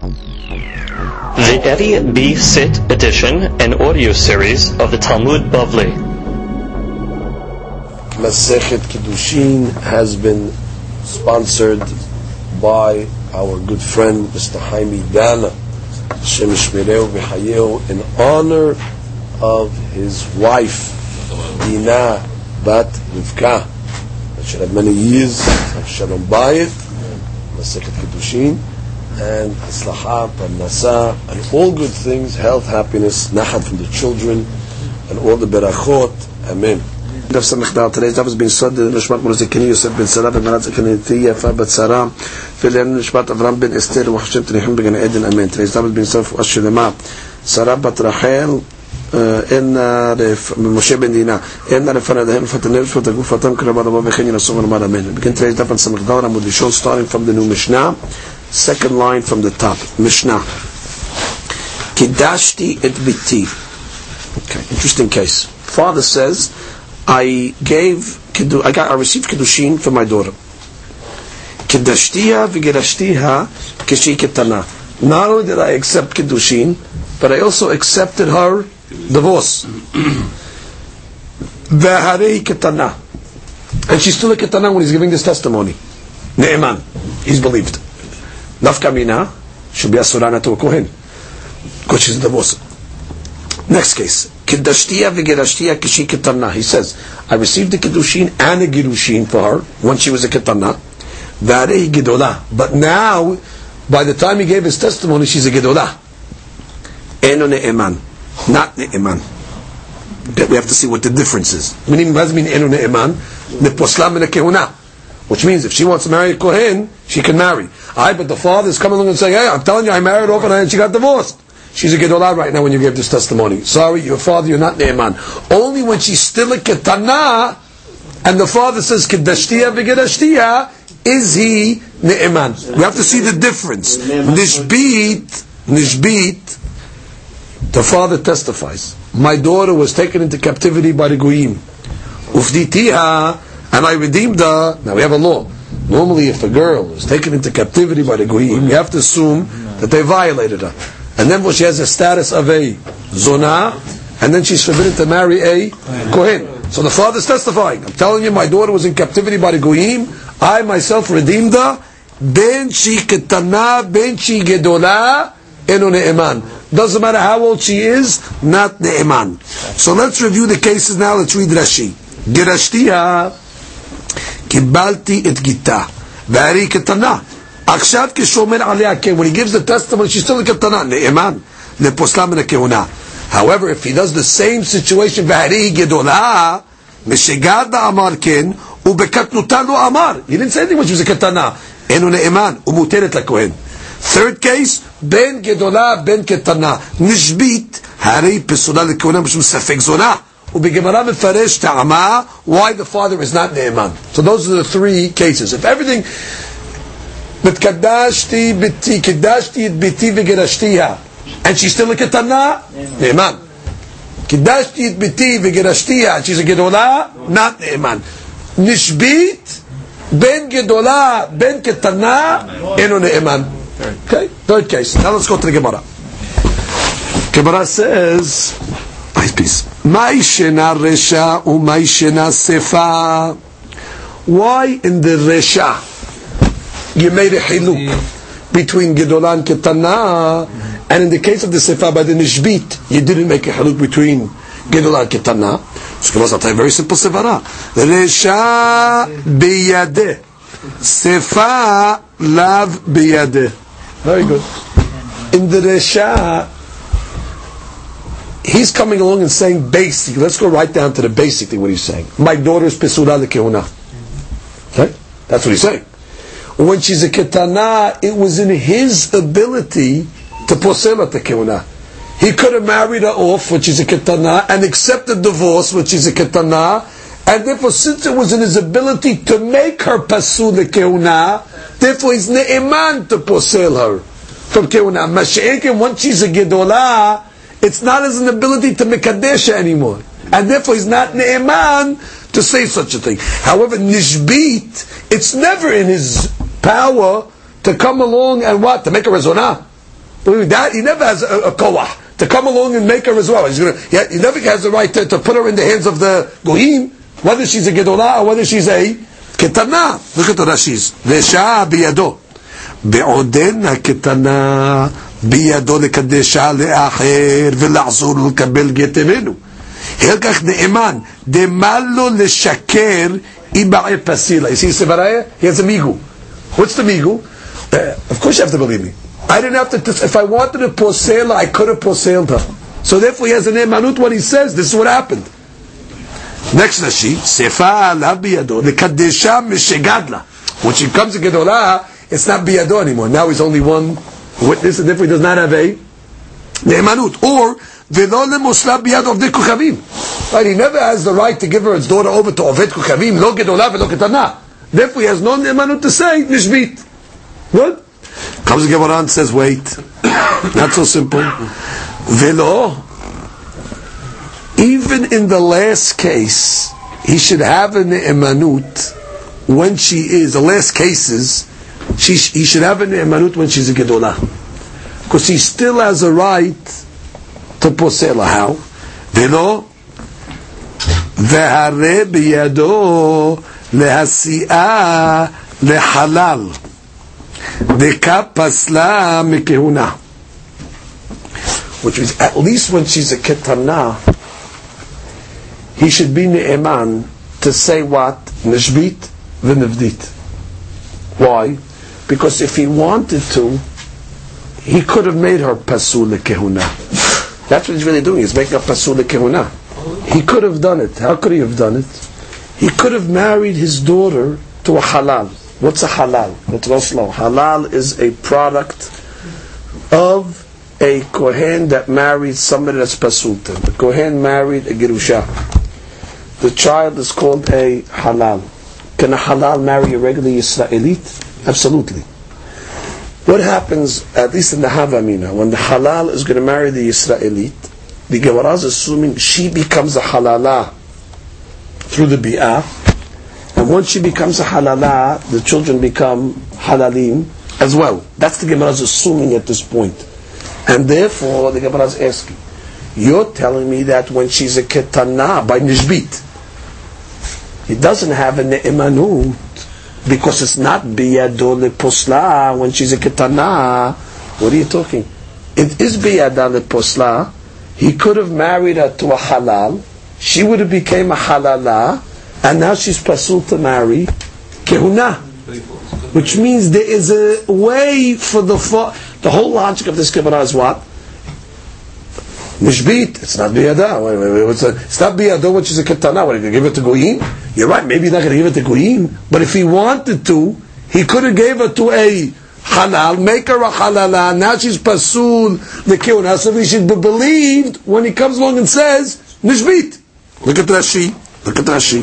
The Eddie B. Sit edition and audio series of the Talmud Bavli. Masechet Kiddushin has been sponsored by our good friend Mr. Jaime Dana, Shem Shmireu in honor of his wife, Dina Bat Rivka, that should have many years Shalom Bayit, Masechet Kiddushin, and Aslaha, Parnasa, and all good things, health, happiness, Nachat from the children, and all the Berachot. Amen. דף ס"ד, today's daf is being studied נשמת מורזקני יוסף בן שרה ומנת זקניתי יפה בת שרה ולעניין נשמת אברהם בן אסתר וחשב תניחים בגן עדן אמן. today's daf is being studied רפואה שלמה שרה בת רחל אין משה בן דינה אין לפני דהן לפתנר לפת גופתם כרבה רבה וכן ינסו ונאמר אמן. begin today's daf on ס"ד עמוד ראשון starting from the new Mishnah Second line from the top, Mishnah. Kidashti et biti. Okay, interesting case. Father says, I gave, I got, I received kiddushin for my daughter. Kidashtiya v'girashtiha kishi ketana. Not only did I accept kiddushin, but I also accepted her divorce. V'harei ketana. And she's still a ketana when he's giving this testimony. Ne'eman. He's believed. Nafkamina should be asurana to a kohen. Because she's divorced. Next case. Kiddashtiya v'gerashtiya kishi. He says, I received the kiddushin and a girushin for her when she was a ketana. V'arei. But now, by the time he gave his testimony, she's a gedola. Eno ne'eman. Not ne'eman. We have to see what the difference is. Meaning, what does and kehuna. Which means if she wants to marry a kohen, she can marry. I, but the father is coming along and saying, hey, I'm telling you, I married off and she got divorced. She's a gedolah right now when you gave this testimony. Sorry, your father, you're not Ne'eman. Only when she's still a ketana, and the father says kedashtiya v'gedashtiya, is he Ne'eman. We have to see the difference. Nishbit, Nishbit, the father testifies. My daughter was taken into captivity by the Goyim. Ufditiha, and I redeemed her. Now we have a law. Normally, if a girl is taken into captivity by the Goyim, you have to assume that they violated her and then what she has a status of a zona, and then she's forbidden to marry a kohen. So the father's testifying. I'm telling you, my daughter was in captivity by the goyim. I myself redeemed her. Ben she ketana, ben she gedola, eno ne'eman. Doesn't matter how old she is, not ne'eman. So let's review the cases now. Let's read Rashi. Gerashtiha, kibalti et gita, והרי קטנה. עכשיו כשאומר עליה כן, when he gives the testimony, she's still a קטנה, נאמן, לפוסלה מן הכהונה. However, if he does the same situation, והרי גדולה, משגד אמר כן, ובקטנותה לא אמר. He didn't say anything when she was a קטנה. אינו נאמן, ומותרת לכהן. Third case, בין גדולה, בין קטנה. נשבית, הרי פסולה לכהונה משום ספק זונה. why the father is not Ne'eman. So those are the three cases. If everything, Mitkadashti biti, kidashti it biti. And she's still a ketana? Ne'eman. Kidashti it biti. She's a gedola? Not Ne'eman. Nishbit ben gedola ben ketana eno Ne'eman. Okay, third case. Now let's go to the Gemara. Gemara says, nice piece. Maishena Resha Sefa. Why in the Resha you made a hiluk between Gedolah and Ketana, and in the case of the Sefa by the Nishbit, you didn't make a hiluk between Gedolah and Ketana. So a very simple Sevara. Resha biyadeh. Sefa lav biyadeh. Very good. In the Resha, he's coming along and saying basic. Let's go right down to the basic thing. What he's saying. My daughter's pesura lekehuna. Okay, that's what he's saying when she's a ketana, it was in his ability to posel the kehuna. He could have married her off, which is a ketana, and accepted divorce, which is a ketana, and therefore, since it was in his ability to make her pasul the kehuna, therefore he's ne'eman to posel her from kehuna. Mashiach, once she's a gedolah, it's not as an ability to mekadesh anymore, and therefore he's not ne'eman to say such a thing. However, nishbit, it's never in his power to come along and what? To make a rezonah. That he never has a, a koah to come along and make her as well. He's gonna, yeah, he never has the right to, to put her in the hands of the goyim, whether she's a gedolah or whether she's a ketana. Look at the Rashi's. Vesha biyado. בעודנה קטנה בידו לקדשה לאחר ולעזור לו לקבל גט ממנו. הרגח נאמן, The לו לשקר אם פסילה. You see Sevaraya? He has a migu. What's the migu? Uh, of course you have to believe me. I didn't have to, if I wanted to posela, I could have poseled her. So therefore he has an emanut what he says. This is what happened. Next Rashi, Sefa alav biyado, lekadesha mishegadla. When she comes to Gedolah, it's not biyado anymore. Now he's only one witness, and therefore he does not have a ne'emanut. Or, lemusla biyad of the kuchavim. Right, he never has the right to give her his daughter over to Oved Kuchavim, lo Gedolah velo ketana. Therefore he has no ne'emanut to say, nishbit. What? Comes the Gemara and says, wait, not so simple. Velo, even in the last case, he should have an emanut when she is, the last cases, she, he should have an emanut when she's a gedolah. Because he still has a right to posela. How? Velo, והרי בידו להסיעה לחלל. דקה פסלה מכהונה. Which means at least when she's a ketana, he should be ne'eman to say what? Nishbit v'nivdit. Why? Because if he wanted to, he could have made her pasul kehuna. That's what he's really doing. He's making a pasul kehuna. He could have done it. How could he have done it? He could have married his daughter to a halal. What's a halal? Rasulul. Halal is a product of a kohen that married somebody that's pasulta. The kohen married a gerusha. The child is called a halal. Can a halal marry a regular Yisraelite? Absolutely. What happens, at least in the Havamina, when the halal is going to marry the Israelite, the Gemara is assuming she becomes a halala through the bi'ah, and once she becomes a halala, the children become halalim as well. That's the Gemara is assuming at this point. And therefore, the Gemara is asking, you're telling me that when she's a ketana by nishbit, he doesn't have a ne'emanut because it's not biyado posla when she's a ketana. What are you talking? It is biyada posla. He could have married her to a halal. She would have became a halala, and now she's pasul to marry kehuna. Which means there is a way for the the whole logic of this Gemara is what? Nishbit, it's not biyada. It's not biyada which is a ketana. What, are you give it to goyim? You're right, maybe he's not going to give it to goyim. But if he wanted to, he could have gave it to a halal, make her a halala, now she's pasul, the kiuna, so he should be believed when he comes along and says, Nishbit. Look at Rashi. Look at Rashi.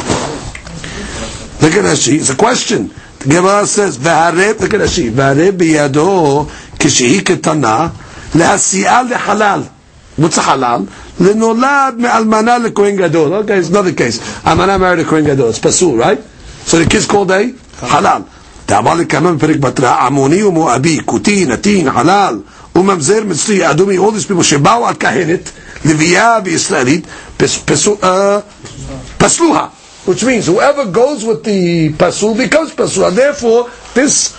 Look at Rashi. It's a question. The Gemara says, "V'hareb." Look at Rashi. "V'hareb biyado kishehi ketana le'asi'al lehalal." What's a halal? Lenolad me'almana lekohen gadol. Okay, it's another case. Almana married a kohen gadol. It's pasul, right? So the kid's called a halal. דאמר לכמה בפרק בתרא, עמוני ומואבי, כותי, נתין, חלל, וממזר מצרי, אדומי, all these people שבאו על כהנת, לוויה וישראלית, פסלוה. Which means whoever goes with the pasul becomes pasul. And therefore, this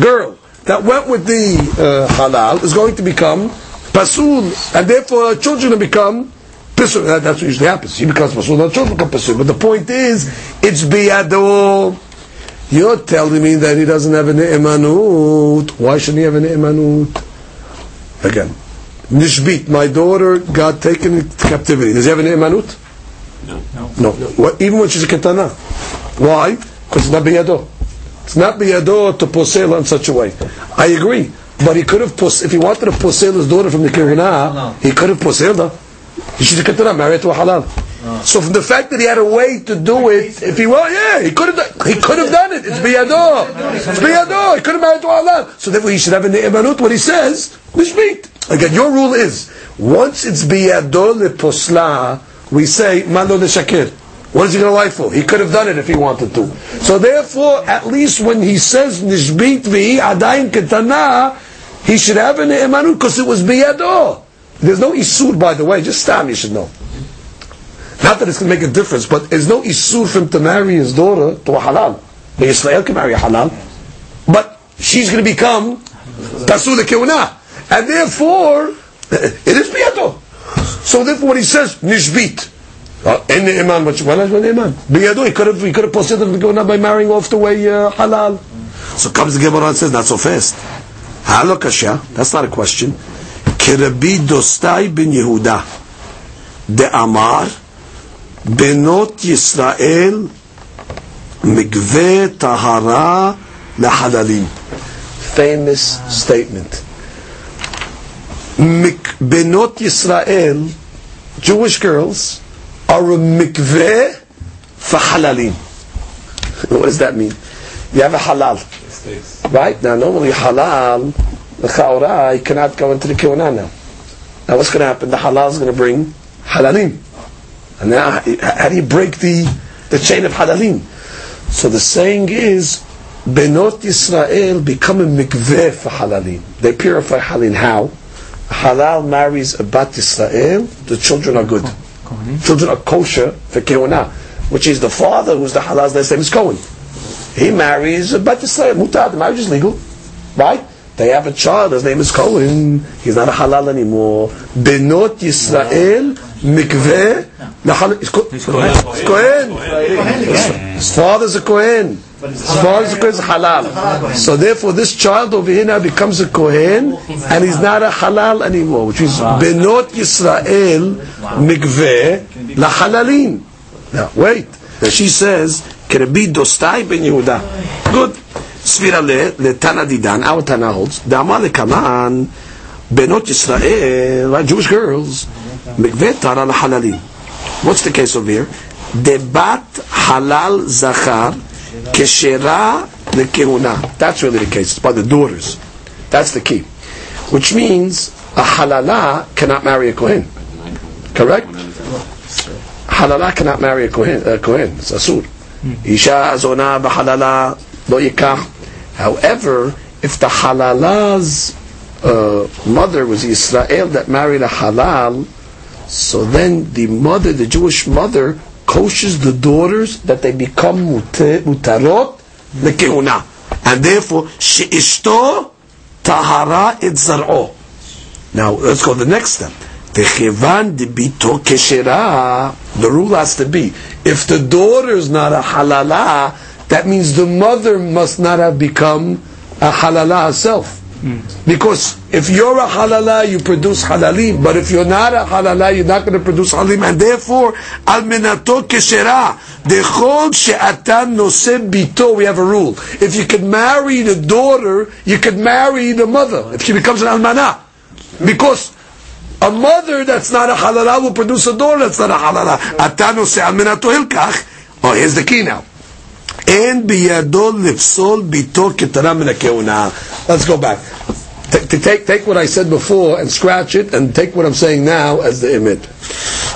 girl that went with the uh, halal is going to become pasul, and therefore children become pasul. That, that's what usually happens. He becomes pasul, the children become pasul. But the point is, it's biyado. You're telling me that he doesn't have an emanut. Why shouldn't he have an emanut? Again, Nishbit, my daughter got taken into captivity. Does he have an emanut? No. No. no. even when she's a ketana. Why? Because it's not biyado. It's not biyado to posel in such a way. I agree. But he could have, pos- if he wanted to posel his daughter from the kiruna, he could have poseled her. He should have her married to a halal. So from the fact that he had a way to do it, if he well, yeah, he could have done, he could have done it. It's biyado. It's biyado. He could have married to a halal. So therefore he should have in the imanut what he says, mishmit. Again, your rule is, once it's biyado leposla, we say, malo shakir. What is he going to lie for? He could have done it if he wanted to. So therefore, at least when he says nishbit vi adayin ketana, he should have an ne'emanut because it was biyado. There's no isur, by the way, just stop, you should know. Not that it's going to make a difference, but there's no isur for him to marry his daughter to a halal. The Israel can marry a halal, but she's going to become tasul keuna, and therefore it is biyado. So therefore, when he says nishbit, iman, but what is the iman? Biyado, he could have he could have posted the by marrying off the way uh, halal. So comes the Gemara and says, not so fast. Halo kasha, that's not a question. Kirabi dostai bin Yehuda, de Amar, benot Yisrael, mikveh tahara lahalalim. Famous statement. Benot Yisrael, Jewish girls, are a mikveh for halalim. What does that mean? You have a halal. Right? Now, normally halal, the chaura, cannot go into the kiwana now. Now, what's going to happen? The halal is going to bring halalim. And now, how do you break the, the chain of halalim? So the saying is, Benot Yisrael become a mikveh for halalim. They purify halalim. How? Halal marries a bat Yisrael, the children are good. Children are kosher for kehuna, which is the father who's the halal's last name is Cohen. He marries a bat Yisrael, mutar, the marriage is legal, right? They have a child, his name is Cohen, he's not a halal anymore. Benot Yisrael, mikveh, he's Cohen. His father's a Kohen. His father's a Kohen, is halal. So therefore, this child over here now becomes a Kohen, and he's not a halal anymore, which is Benot Yisrael Mikveh Lahalalin. Now, wait. She says, be Dostai ben Yehuda? Good. Svira le, le Tana Didan, our Tana holds, Dama le Kaman, Benot Yisrael, right, Jewish girls, Mikveh Tara Lahalalin. What's the case over here? Debat halal zachar keshera lekehuna. That's really the case. It's by the daughters. That's the key. Which means a halala cannot marry a kohen. Correct? Halala cannot marry a kohen. A kohen. It's asur. Isha zona b'halala lo. However, if the halala's uh, mother was Israel that married a halal, so then the mother, the Jewish mother, coaches the daughters that they become mut- mutarot lekehuna, and therefore she sheishto tahara et zar'o. Now let's go to the next step. V'chevan debito keshera. The rule has to be if the daughter is not a halala, that means the mother must not have become a halala herself. Hmm. Because if you're a halala, you produce halalim. But if you're not a halala, you're not going to produce halalim. And therefore, al menato keshera, dechol she'atan bito, we have a rule. If you could marry the daughter, you could marry the mother. If she becomes an almana. Because a mother that's not a halala will produce a daughter that's not a halala. Atano se al Oh, here's the key now. And biyadol lifsol bito ketara min Let's go back. To take, take what I said before and scratch it and take what I'm saying now as the imid.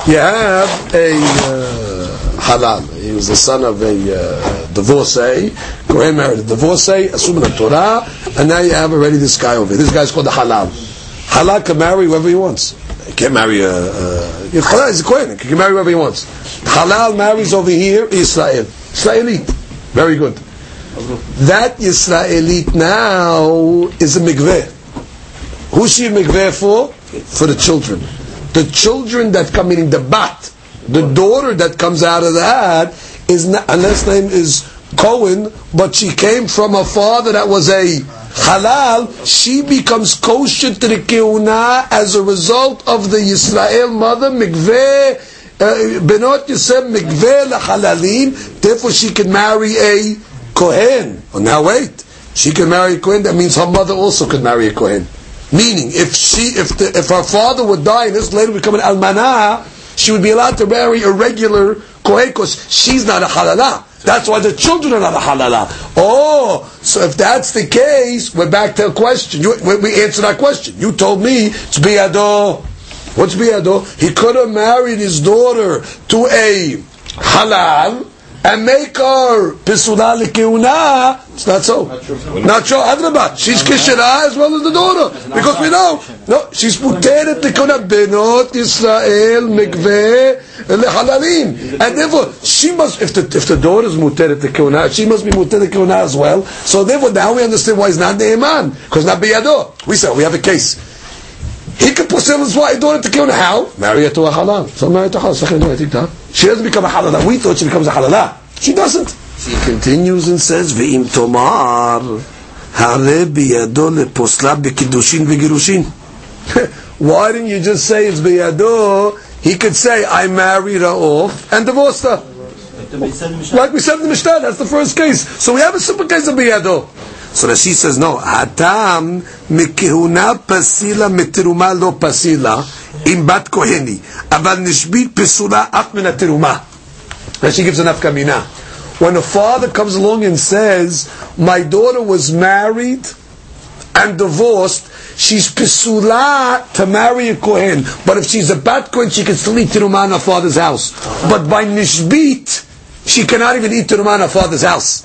You have a uh, halal. He was the son of a uh, divorcee. Kohen married a divorcee, assuming the Torah, and now you have already this guy over here. This guy's called the halal. Halal can marry whoever he wants. He can't marry a... halal is a Kohen. He can marry whoever he wants. Halal marries over here Israel. Israeli. Very good. That Yisraelit now is a mikveh. Who's she a mikveh for? For the children. The children that come, in the bat, the daughter that comes out of that, is not, unless name is Cohen, but she came from a father that was a halal, she becomes kosher to the keuna as a result of the Yisrael mother, mikveh, uh, Benot Yosef mikveh lahalalim, therefore she can marry a Kohen. Oh, now wait. She can marry a Kohen, that means her mother also could marry a Kohen. Meaning, if she, if the, if her father would die and this would become an almanah, she would be allowed to marry a regular Kohen because she's not a halala. That's why the children are not a halala. Oh, so if that's the case, we're back to a question. You, we, we answered that question. You told me it's biyado. What's biyado? He could have married his daughter to a halal, and make her pisula lekeuna, it's not so. Not so. Adrabah. She's kishera as well as the daughter. Because we know, no, she's muteret lekuna benot Yisrael mikveh lehalalim. And therefore, she must, if the, if the daughter is muteret lekuna, she must be muteret lekuna as well. So therefore, now we understand why it's not ne'eman. Because not biyado. We said, we have a case. He could pursue his wife, daughter to kill how? Marry her to a halal. So marry her to a halal. She doesn't become a halal. We thought she becomes a halal. She doesn't. She continues and says, "Ve'im tomar hare biyado leposla bekidushin v'girushin." Why didn't you just say it's biyado? He could say, "I married her off and divorced her." Like we said in the Mishnah, that's the first case. So we have a simple case of biyado. So Rashi says, no, hatam mikihuna pasila mitiruma lo pasila im bat koheni, aval nishbit pesula af min hatiruma. Rashi gives an afkamina. When a father comes along and says, my daughter was married and divorced, she's pesula to marry a kohen. But if she's a bat kohen, she can still eat tiruma in her father's house. But by nishbit, she cannot even eat tiruma in her father's house.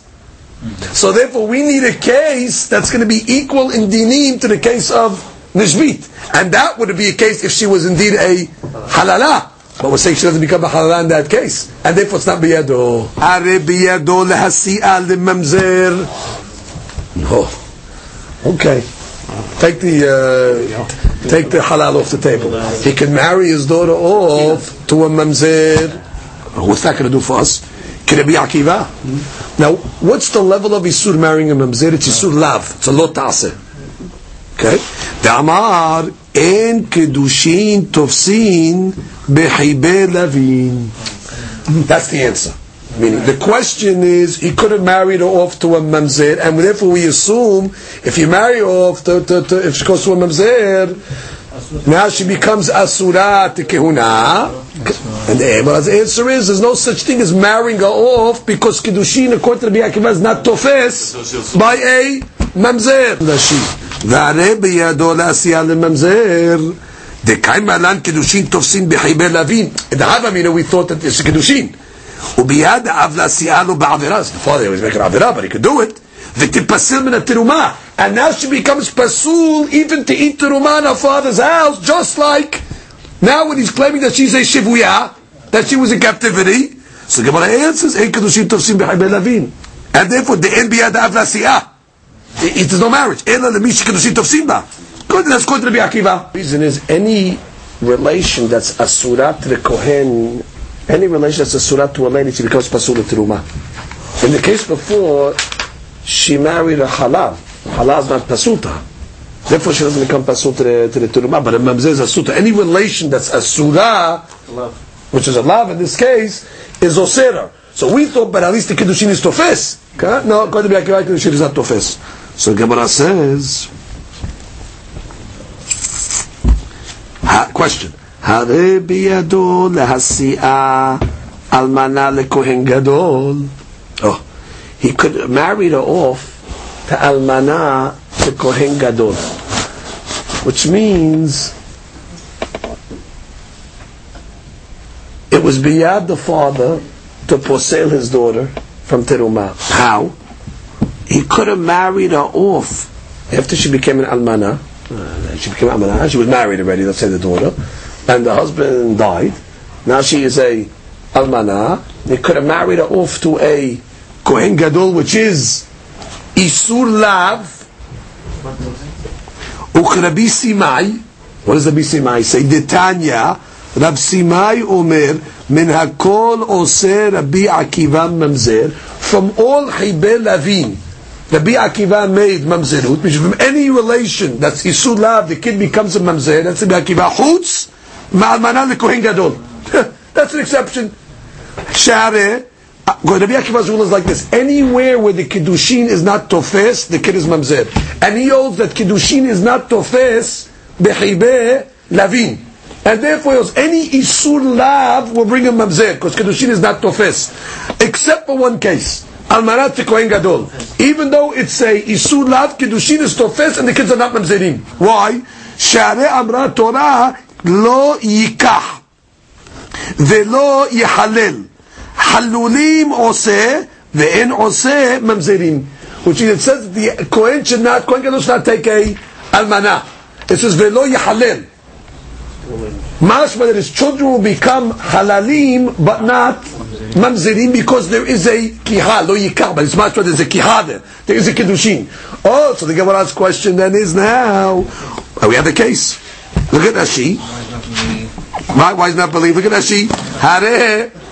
So therefore, we need a case that's going to be equal in dinim to the case of nishbit, and that would be a case if she was indeed a halala. But we're saying she doesn't become a halala in that case, and therefore it's not biyado. Are biyado lehasi'a lemamzer. No. Okay. Take the uh, take the halal off the table. He can marry his daughter off to a mamzer. What's that going to do for us? Can it be Akiva? Now, what's the level of Isur marrying a Mamzer? It's Isur Lav. It's a lot ta'aseh. Okay? Damar en kedushin tofsin behibe lavin. That's the answer. Meaning, the question is, he could have married her off to a mamzer, and therefore we assume if you marry her off, to, to, to, if she goes to a mamzer, now she becomes asura to kehuna. And the Emra's answer is, there's no such thing as marrying her off because kiddushin, according to Rabbi Akiva, is not tofes by a mamzer. והרי בידו לעשייה לממזר, דקאי מעלן קידושין תופסין בחיבי לווין. The Havamina, we thought that it's a kiddushin. וביד האב לעשייה לו בעבירה. The father was making עבירה, but he could do it. ותפסל מן התרומה. and now she becomes pasul even to eat teruma in her father's house, just like now when he's claiming that she's a shivuya, that she was in captivity. So Gemara answers, Ein kedushim. And therefore, the en biyad av lasi'ah. It is no marriage. Ela ba. Good, that's going to be Akiva. Reason is, any relation that's a asura to the Kohen, any relation that's a asura to a lady, she becomes pasul to teruma. In the case before, she married a halal. Halal is not pasuta. Therefore, she doesn't become pasul to the, to the turuma. But a mamzer is asuta. Any relation that's asura, which is a love in this case, is osera. So we thought, but at least the kiddushin is tofes. Okay? No, according to Akiva, kiddushin is not tofes. So Gemara says, ha, question. הרי בידו להסיעה אלמנה לכהן גדול. Oh, he could have married her off to almana to kohen gadol, which means it was beyond the father to posel his daughter from teruma. How? He could have married her off after she became an almana. Uh, she became almana. She was married already. Let's say the daughter, and the husband died. Now she is a almana. He could have married her off to a kohen gadol, which is isur lav. וכרבי סימאי, what does רבי סימאי say? דתניא, רב סימאי אומר, מן הכל עושה רבי עקיבא ממזר, from all חיבי לווין. Rabbi Akiva made mamzerut, which from any relation that's isur lav, the kid becomes a mamzer, that's Rabbi Akiva. Chutz, ma'almana lekohen gadol. That's an exception. Share, Rabbi Akiva's rule is like this: anywhere where the kiddushin is not tofes, the kid is mamzer, and he holds that kiddushin is not tofes bechibe lavin, and therefore he holds any isur lav will bring him mamzer because kiddushin is not tofes, except for one case. Almanat to Kohen Gadol. Even though it's a Isur Lav, Kiddushin is Tofes, and the kids are not Mamzerim. Why? Share Amra Torah lo yikach. ולא יחלל halulim oseh ve'en oseh mamzerim. Which means it says the Kohen should not, Kohen Gadol should not take a almana. It says ve'lo yahalel. Mashma that his children will become halalim, but not mamzerim, because there is a kiha, lo yikah, but it's mashma there's a kiha there. There is a kiddushin. Oh, so the Gemara's question then is now, we have the case. Look at Rashi. Why, is not believe? Look at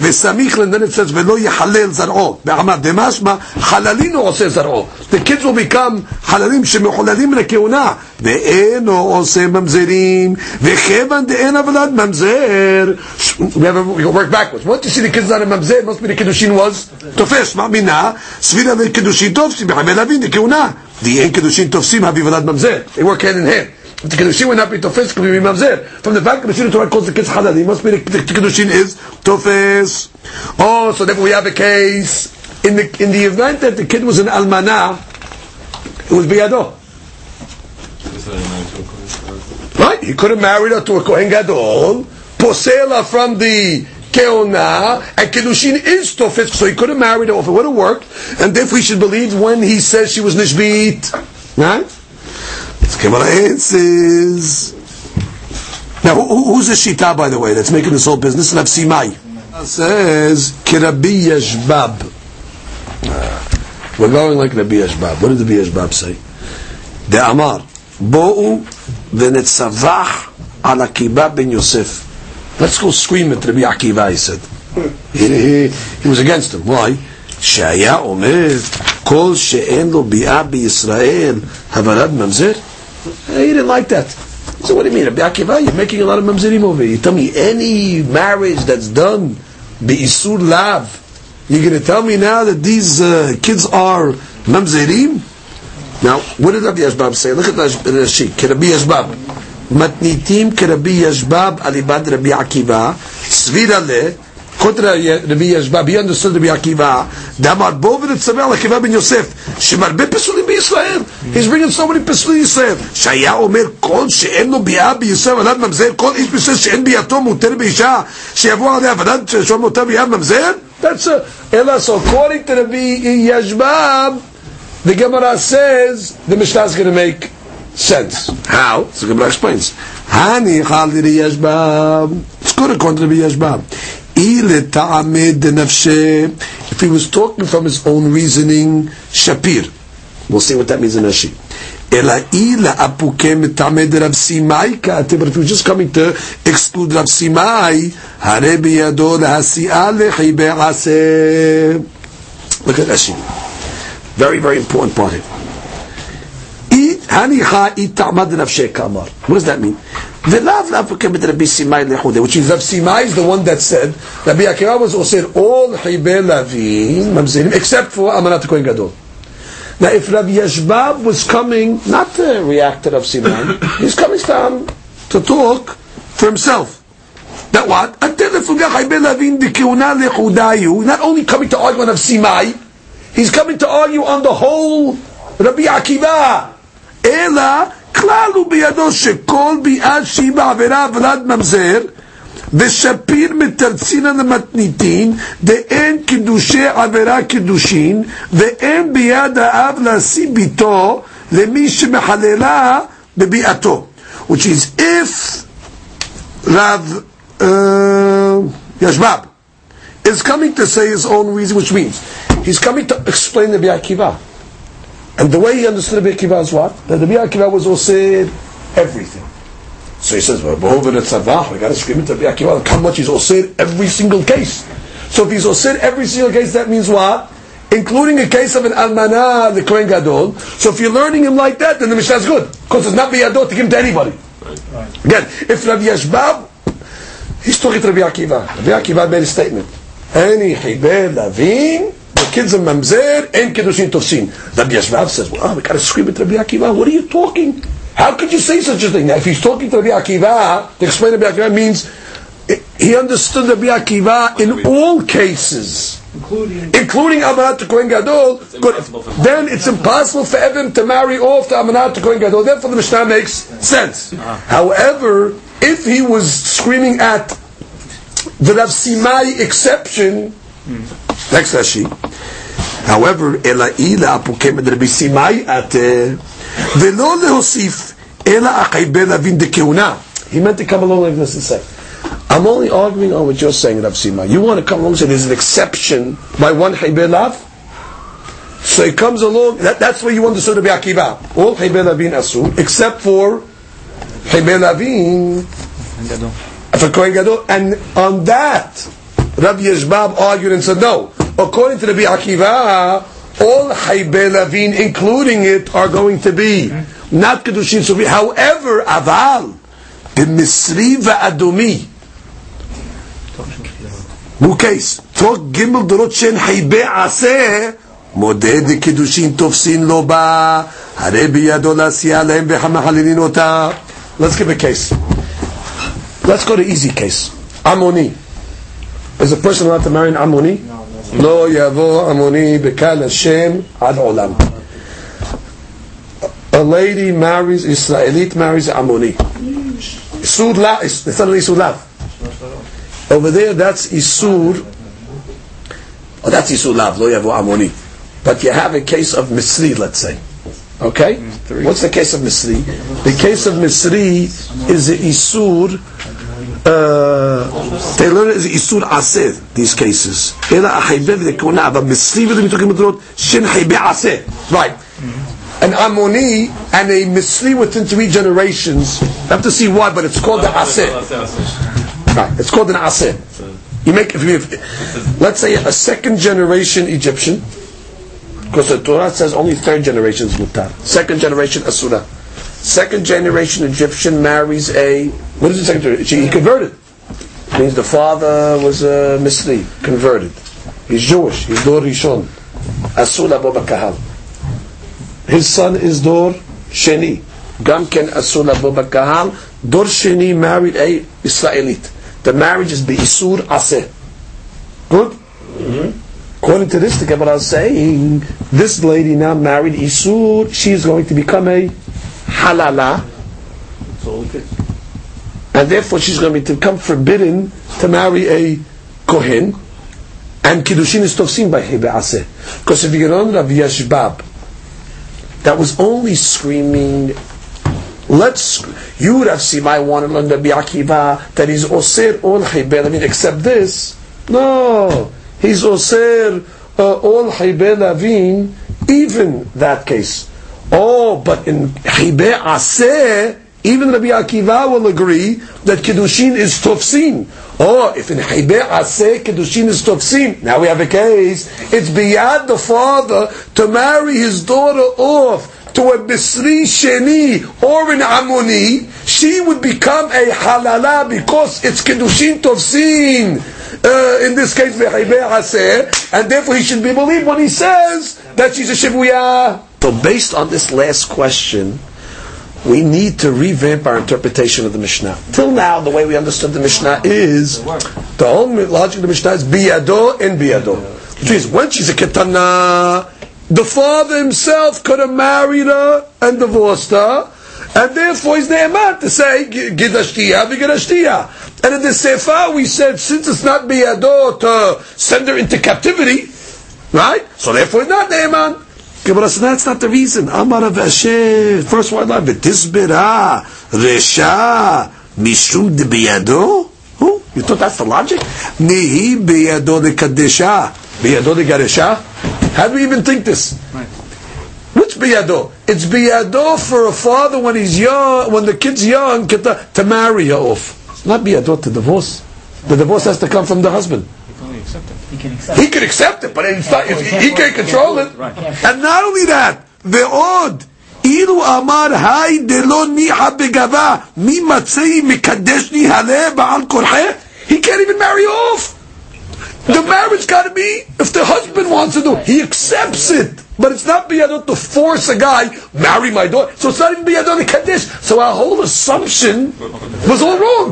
וסמיך לנצץ ולא יחלל זרעו. בעמד דמשמע, חללינו עושה זרעו. The kids will become חללים שמחוללים מן הכהונה. ואינו עושה ממזרים, וכיוון דאין עבודת ממזר. We have to work backwards. Once you see the kids not a ממזר, must be the קידושין was תופס. מאמינה, סבירה לקידושין תופסים, בחמי להבין, לכהונה. די אין קידושין תופסים, הביא עבודת ממזר. They work hand in hand. The Kiddushin would not be Tofes, could be. From the fact that the Torah calls the kids Halal, it must be the, the Kiddushin is Tofes. Oh, so therefore we have a case. In the, in the event that the kid was an Almanah, it was Biyado. Right? He could have married her to a Kohen Gadol, Posela from the Keona, and Kiddushin is Tofes, so he could have married her it would have worked, and if we should believe when he says she was Nishbit. Right? Gemara answers. Now, who, who's the shita, by the way, that's making this whole business? Rav Simai says Kirabi Yashbab. We're going like Rabbi Yashbab. What did Rabbi Yashbab say? The Amar Bo'u v'netzavach ala Akiba ben Yosef. Let's go scream at Rabbi Akiva. He said he, he, he was against him. Why? שהיה אומר כל שאין לו ביאה בישראל הבלד ממזר he didn't like that. So what do you mean? Rabbi Akiva, you're making a lot of mamzerim over here. You tell me any marriage that's done beisur lav, you're going to tell me now that these uh, kids are mamzerim? Now, what did Rabbi Yashbab say? Look at Rashi. Rabbi Yashbab. Matnitim Rabbi Yashbab alibad Rabbi Akiva. Svirale. He understood Rabbi Akiva. Damar Bovid et Samel Akiva ben Yosef. Shemarbe pesulim b'Yisrael. He's bringing so many pesulim Yisrael. Shaya omer kol she'en lo bi'a b'Yisrael alav mamzer. Kol ish b'Yisrael she'en bi'ato muter b'isha. She'yavu aladei avadat she'en muter bi'av mamzer. That's a, Ela. so according to Rabbi Yashbab, the Gemara says, the Mishnah is going to make sense. How? So Gemara explains. Hani chal Rabbi Yashbab. It's good according to Rabbi Yashbab. If he was talking from his own reasoning, Shapir. We'll see what that means in Rashi. But if he was just coming to exclude Rav Simai, Look at Rashi. Very, very important part here. What does that mean? Which is Rav Simai is the one that said Rabbi Akiva was also said all Hibel Lavin except for Amanat Kohen Gadol. Now if Rabbi Yashbab was coming, not the reactor of Simai, he's coming down to talk for himself. That what? Not only coming to argue on Rav Simai, he's coming to argue on the whole Rabbi Akiva. Ela כלל הוא בידו שכל ביאה שהיא בעבירה ולד ממזר, ושפיר מתרצינן למתניתין, דאין קידושי עבירה קידושין, ואין ביד האב להשיא ביתו למי שמחללה בביאתו. Which is if Rav uh, Yashbab is coming to say his own reason, which means he's coming to explain the Bi'akiva. And the way he understood Rabbi Akiva is what? That Rabbi Akiva was also everything. So he says, well, we got to scream into Rabbi Akiva, how much he's also every single case. So if he's also every single case, that means what? Including a case of an almana, the Kohen Gadol. So if you're learning him like that, then the Mishnah is good. Because it's not biyadot to give him to anybody. Right. Again, if Rabbi Yashbab, he's talking to Rabbi Akiva. Rabbi Akiva made a statement. any Hibel Lavin, the kids of Mamzer, and Kedushin Tofsin. Rabbi Yashvav says, well, we got to scream at Rabbi Akiva. What are you talking? How could you say such a thing? Now, if he's talking to Rabbi Akiva, to explain Rabbi Akiva means he understood Rabbi Akiva in all cases, including including Amanat to Kohen Gadol. Good. Then it's impossible for Evan to marry off to Amanat to Kohen Gadol. Therefore, the Mishnah makes sense. However, if he was screaming at the Rav Simai exception, next Rashi. However, אלא אילה הפוקמת רבי סימאי את ולא להוסיף אלא החייבר להבין דכהונה. He meant to come along like this and say, I'm only arguing on what you're saying, Rav Sima. You want to come along and say there's an exception by one Hayber Lav? So he comes along, that, that's where you understood Rabbi Akiva. All Hayber Lavin Asur, except for Hayber Lavin for Kohen Gadol. And on that, Rabbi Yeshbab argued and said, no. According to Rabbi Akiva, all Hayber Lavin, including it, are going to be not Kedushin Sufi. However, Aval, במצרי ואדומי הוא קייס תוך גימל דורות שאין חייבי עשה מודד לקידושין תופסין לא בא הרי בידו לעשייה להם ומחללין אותה let's give a case let's go to easy case עמוני is a person allowed to marry an עמוני? לא יבוא עמוני בקהל השם עד עולם a lady marries, Israelite marries Ammoni. Isur la, it's not Isur lav. Over there, that's Isur. Oh, that's Isur lav, lo yavo Ammoni. But you have a case of Misri, let's say. Okay? What's the case of Misri? The case of Misri is the Isur, uh, uh, they learn is Isur Aseh, these cases. Right. An Ammoni and a Misri within three generations. I have to see why, but it's called the Aseh. Right, it's called an Aseh. You make, if you, if, let's say a second generation Egyptian, because the Torah says only third generation is mutar. Second generation Asura. Second generation Egyptian marries a, what is the second generation? He converted. Means the father was uh, a Misri, converted. He's Jewish, he's Dor Rishon. Baba Kahal. His son is Dor Sheni. Gam ken Asur Labo Bakahal. Dor Sheni married a Israelite. The marriage is Be'isur Aseh. Good? According to this, the Gemara is saying, this lady now married Isur, she is going to become a halala, and therefore she's going to become forbidden to marry a Kohen, and Kiddushin is tofsim by Hebe Aseh. Because if you get on Rav Yashbab, that was only screaming, let's, you would have seen my one and learn Rabbi Akiva, that he's osir all Hebe, I mean, except this. No, he's osir uh, all Hebe Lavin, even that case. Oh, but in Hebe Aseh, even Rabbi Akiva will agree that Kiddushin is Tofsin. Oh, if in Hebe Aseh Kiddushin is Tofsin, now we have a case, it's beyond the father to marry his daughter off to a Bisri Sheni or an Amoni, she would become a halala because it's Kiddushin Tofsin. Uh, in this case, and therefore he should be believed when he says that she's a Shibuya. So based on this last question, we need to revamp our interpretation of the Mishnah. Till now, the way we understood the Mishnah is the whole logic of the Mishnah is biyado and biyado, which means when she's a ketana, the father himself could have married her and divorced her, and therefore he's ne'eman to say gidashtiya v'gidashtiya. And in the sefer we said since it's not biyado to send her into captivity, right? So therefore it's not ne'eman. Gemara says that's not the reason. Amar Rav Ashi, first one line, v'tisbira resha mishum de biyado. Who? You thought that's the logic? Nihi biyado de kadesha, biyado de garesha. How do we even think this? Right. Which biyado? It's biyado for a father when he's young, when the kid's young, to, to marry her off. It's not biyado to divorce. The divorce has to come from the husband He can accept. He can accept it, but it's not, if he, he can't control it. Right. And not only that, ועוד, אילו אמר היי דלא ניחא בגבה, מי מצאי מקדשני הלב בעל כורחה? He can't even marry off. The marriage got to be if the husband wants to do. it. He accepts it, but it's not biyadot to force a guy marry my daughter. So it's not even biyadot to kaddish. So our whole assumption was all wrong.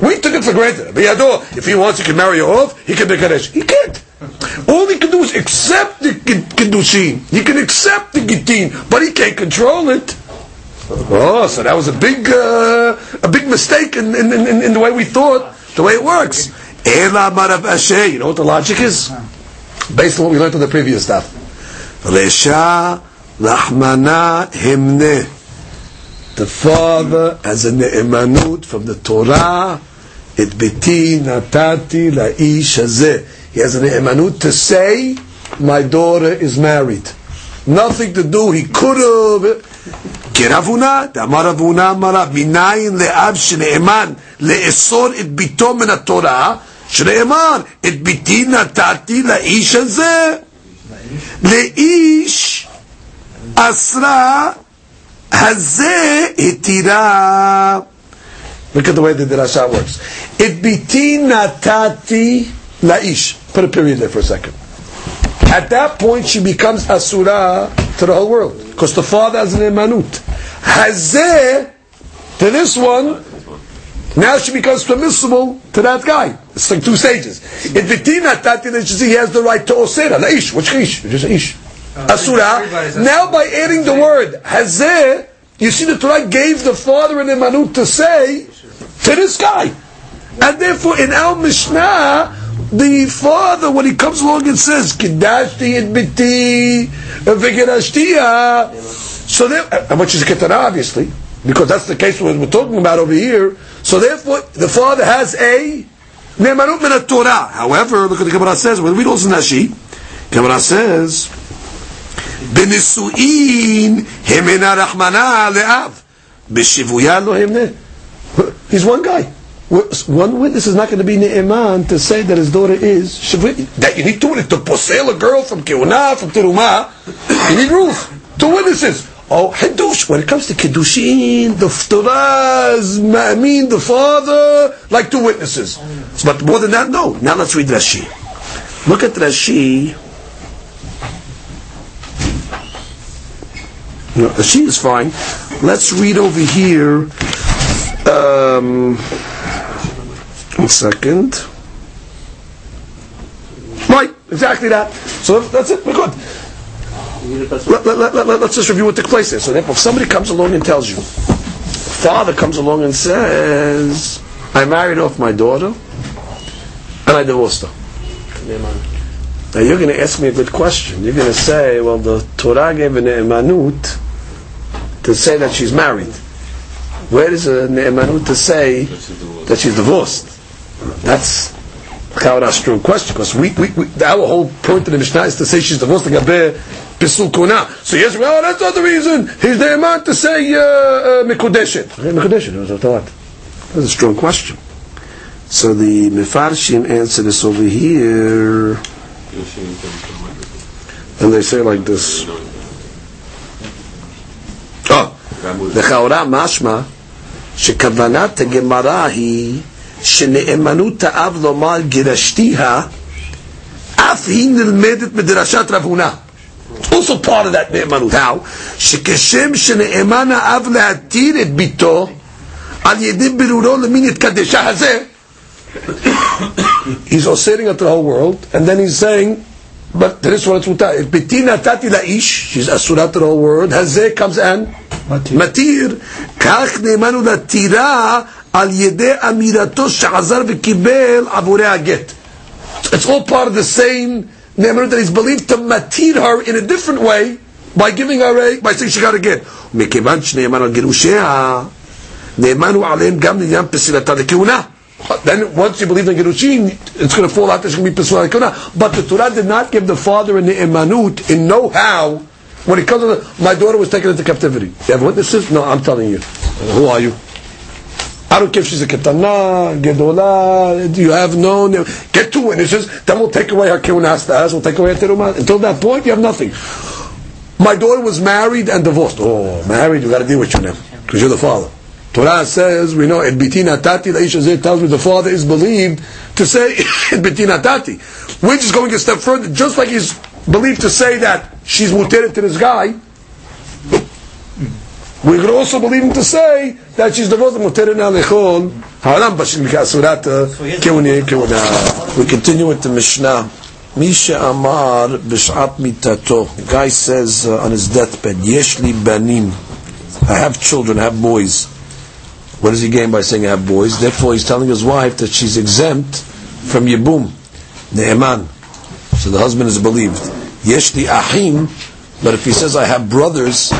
We took it for granted. Biyadot, if he wants, he can marry her off. He can do kaddish. He can't. All he can do is accept the kiddushin. He can accept the gittin, but he can't control it. Oh, so that was a big, uh, a big mistake in, in, in, in the way we thought, the way it works. You know what the logic is? Based on what we learned in the previous stuff. Lesha rahmana himne. The father has a ne'emanut from the Torah. Et biti natati la'ish hazeh. He has a ne'emanut to say, my daughter is married. Nothing to do. He could have. כרבונה, דאמר רבונה אמרה, מניין לאב שנאמן לאסור את ביתו מן התורה, שנאמר, את ביתי נתתי לאיש הזה. לאיש אסרה הזה התירה. Look at the way the Dirasha works. את ביתי נתתי לאיש. Put a period there for a second. At that point, she becomes asura to the whole world because the father has an emanut. Hazeh to this one, now she becomes permissible to that guy. It's like two stages. In Vitina Tatin, he has the right to osera, la ish. Which ish? Just ish. Asura. Now by adding the word hazeh, you see the Torah gave the father an emanut to say to this guy. And therefore, in our Mishnah, the father, when he comes along and says, Kidashti et biti so there, and which is a ketana, obviously, because that's the case we're talking about over here. So therefore, the father has a ne'emanut min Torah. However, look at the Gemara says, we read also Nashi, Gemara says, בנישואין המנה רחמנה לאב, בשבויה לא המנה. He's one guy. One witness is not going to be ne'eman to say that his daughter is shivrit. That you need two to posel a girl from keuna from teruma. You need rules. Two witnesses. Oh, Hiddush. When it comes to Kiddushin, the Torah mean the father, like two witnesses. But more than that, no. Now let's read Rashi. Look at Rashi. No, Rashi is fine. Let's read over here. Um, one second. Right, exactly that. So that's it. We're good. Let, let, let, let, us just review what took place there. So therefore, if somebody comes along and tells you, father comes along and says, I married off my daughter, and I divorced her. Now you're going to ask me a good question. You're going to say, well, the Torah gave an emanut to say that she's married. Where is a ne'emanut to say that she's divorced? That's a strong question because we, we, we, our whole point of the Mishnah is to say she's divorced like a pisul kona. So yes, well, that's not the reason. He's the man to say uh, uh, mikudeshet. That's a strong question. So the Mefarshim answer this over here, and they say like this. Oh, לכאורה משמע שכוונת הגמרא היא שנאמנות האב לומר גירשתיה אף היא נלמדת מדרשת רב הונא. also part of that נאמנות. How? שכשם שנאמן האב להתיר את ביתו על ידי ברורו למין התקדשה הזה he's osering at the whole world and then he's saying but this one it's ביתי נתתי לאיש she's אסורה to the whole world הזה comes and מתיר כך נאמנו לתירה על ידי אמירתו שחזר וקיבל עבורי הגט. It's all part of the same neighborhood that he's believed to matir her in a different way by giving her a, by saying she got a get. מכיוון שנאמר על גירושיה, נאמנו עליהם גם לעניין פסילתה לכהונה. Then once you believe in Gerushin, it's going to fall out, there's going to be Pesulah Kuna. But the Torah did not give the father in the Emanut in know-how when it comes to the, my daughter was taken into captivity. You have witnesses? No, I'm telling you. Who are you? I don't care if she's a ketana, gedola, you have no, get two witnesses, then we'll take away her kiunastas, we'll take away her teruma. Until that point, you have nothing. My daughter was married and divorced. Oh, married, you got to deal with your name, because you're the father. Torah says, we know, in bitina tati, the Isha tells me the father is believed to say, in bitina tati. We're just going a step further. Just like he's believed to say that she's muteret to this guy, we could also believe him to say that she's devoted muteret na lechol ha'olam b'shin k'asurat kehuna kehuna. We continue with the Mishnah. Misha Amar b'shat mitato. Guy says uh, on his deathbed, Yesh li banim. I have children, I have boys. What does he gain by saying I have boys? Therefore, he's telling his wife that she's exempt from Yibum, Ne'eman. So the husband is believed. Yesh li ahim, but if he says I have brothers,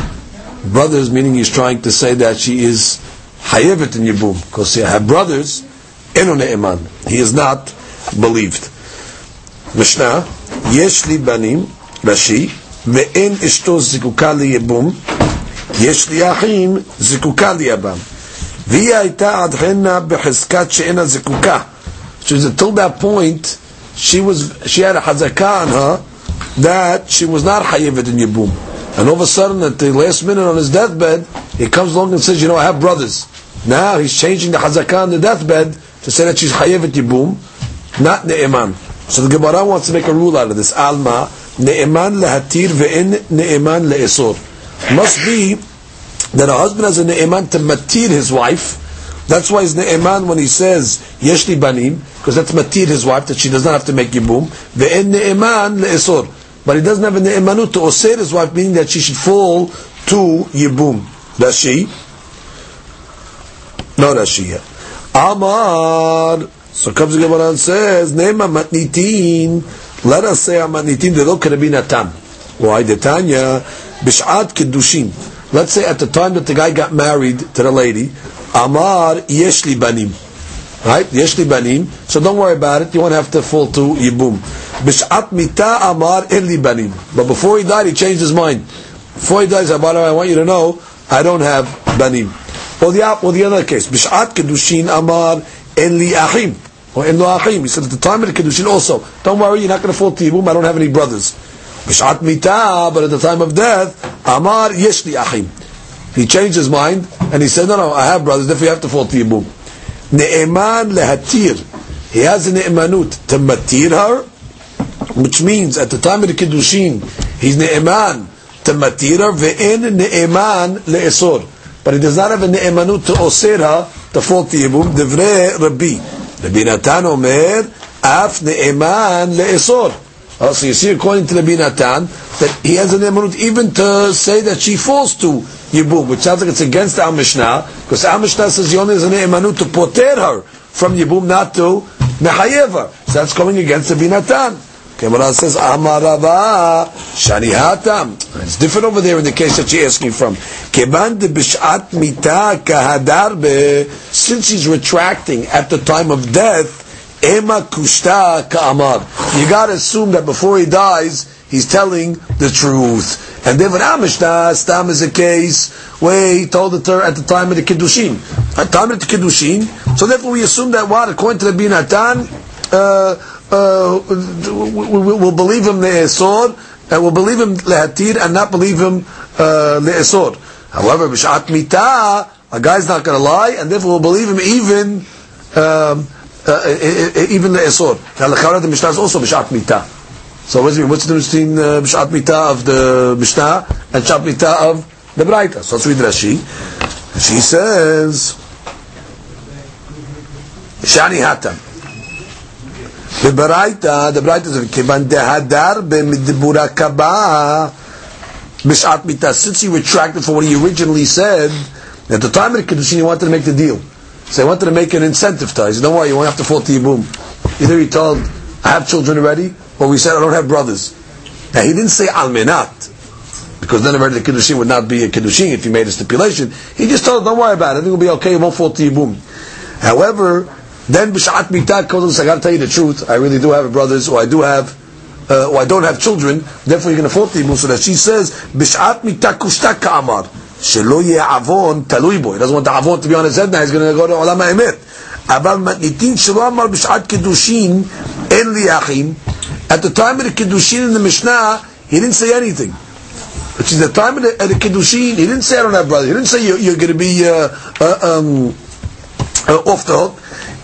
brothers meaning he's trying to say that she is hayevet in Yibum, because I have brothers, eno Ne'eman. He is not believed. משנה, יש לי בנים, ראשי, ואין אשתו זקוקה ליבום, יש לי אחים, זקוקה ליבם. והיא הייתה עד הנה בחזקת שאינה זקוקה. So until that point, she was she had a hazakah on her that she was not hayivet in yibum. And all of a sudden, at the last minute on his deathbed, he comes along and says, you know, I have brothers. Now he's changing the hazakah on the deathbed to say that she's hayivet yibum, not ne'eman. So the Gemara wants to make a rule out of this. Alma, ne'eman lehatir ve'in ne'eman le'esor. Must be that a husband has a ne'eman to matir his wife. That's why his ne'eman when he says yeshli banim, because that's matir his wife that she does not have to make yibum. Ve'in ne'eman le'esor. But he doesn't have a ne'emanut to osir his wife, meaning that she should fall to yibum. Does she? No, does she? Amar. So comes the Gemara and says, Nema matnitin. Let us say matnitin de lo Natan. Why? The Tanya bish'at kedushin. Let's say at the time that the guy got married to the lady, Amar yeshli banim. Right? Yeshli banim. So don't worry about it. You won't have to fall to yibum. Bish'at mita amar eli banim. But before he died, he changed his mind. Before he the way, I want you to know, I don't have banim. Or the, or the other case, Bish'at kedushin amar en li achim. Or en lo achim. He said, at the time of the Kedushin also, don't worry, you're not going to fall to Yibum, I don't have any brothers. B'shat mita, but at the time of death, amar yesh li achim. He changed his mind, and he said, no, no, I have brothers, therefore you have to fall to Yibum. Ne'eman lehatir. He has a ne'emanut to matir her, which means at the time of the Kiddushin, he's ne'eman to matir her, ve'en ne'eman le'esor. But he does not have a ne'emanut to osir her, to fall to Yibum, devre Rabbi. Rabbi Natan Omer, Af Ne'eman Le'esor. Uh, so you see, according to Rabbi Natan, that he has an emanut even to say that she falls to Yibum, which sounds like it's against our Mishnah, because our Mishnah says he only has an emanut to poter her from Yibum, not to Mechayev So that's going against Rabbi Natan. Gemara says, Amarava Shani Hatam. It's different over there in the case that you're asking from. Since he's retracting at the time of death, Kushta Ka'amar. You gotta assume that before he dies, he's telling the truth. And when Amishna, Stam is a case where he told it at the time of the Kiddushin. At the time of the Kiddushin, so therefore we assume that what, according to the Natan, uh, uh, will believe him le'esor, and we'll believe him le'atir, and not believe him uh, le'esor. However, b'shat mita, a guy's not going to lie, and therefore we'll believe him even um, uh, even le'esor. Now, the the Mishnah is also b'shat mita. So what's the difference between uh, b'shat mita of the Mishnah and b'shat mita of the Braita? So let's read Rashi. She says, Shani Hatam. בברייתא, the ברייתא זה כיוון דהדר במדבורה קבעה בשעת מיתה. Since he retracted from what he originally said, at the time of the Kiddushin he wanted to make the deal. So he wanted to make an incentive to us. Don't worry, you won't have to fall to Yibum. Either he told, I have children already, or we said, I don't have brothers. Now he didn't say almenat, because then already the Kiddushin would not be a Kiddushin if he made a stipulation. He just told, don't worry about it, it will be okay, you won't fall to Yibum. However, then b'shat mitah kodesh, I got to tell you the truth. I really do have brothers, or I do have, uh, or I don't have children. Therefore, you're going to fault me. So that she says b'shat mitah kushta ka'amar shelo avon talui bo. He doesn't want the avon to be on his head now. He's going to go to olam ha'emet. אבל מתניתין שלא אמר בשעת קידושין אין לי אחים. At the time of the kiddushin in the Mishnah, he didn't say anything. Which is the time of the, of the kiddushin, he didn't say I don't have brothers. He didn't say you're, you're going to be uh, uh, um, uh, off the hook.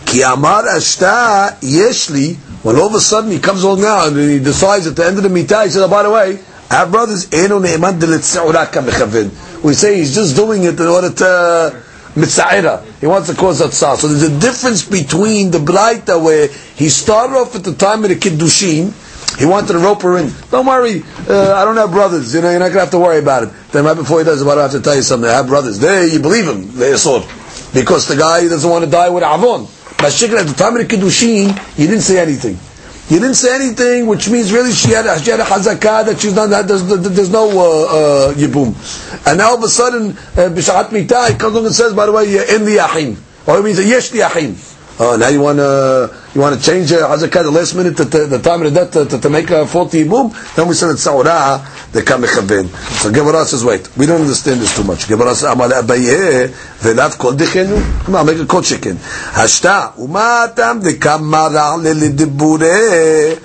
כי אמר אשתה יש לי When all of a sudden he comes along now and he decides at the end of the mitah, he says, oh, by the way, I have brothers, Eno ne'eman delitza'uraka mechavin. We say he's just doing it in order to mitza'ira. He wants to cause a tzah. So there's a difference between the Braita where he started off at the time of the Kiddushin, he wanted to rope her in. Don't worry, uh, I don't have brothers. You know, you're not gonna have to worry about it. Then right before he does it, I have to tell you something. I have brothers. There, you believe him. They sword because the guy doesn't want to die with avon. But at the time of the kiddushin, he didn't say anything. He didn't say anything, which means really she had, she had a hazakah that she's not, that there's, there's no uh, uh, yibum. And now all of a sudden, uh, b'shat mitah, comes along and says, by the way, you're in the yahim. Or it means, yesh the yahim. Oh, now you want to you want to change uh, hazakah the last minute, to, to, the time of the death, to, to, to make a faulty boom. Then we said it's saurah the kamechavin. So Gemara says, wait, we don't understand this too much. Gemara says, amal abaye velav kol dechenu. Come on, make a kol chicken. Hashta umatam dekamara lelidibure.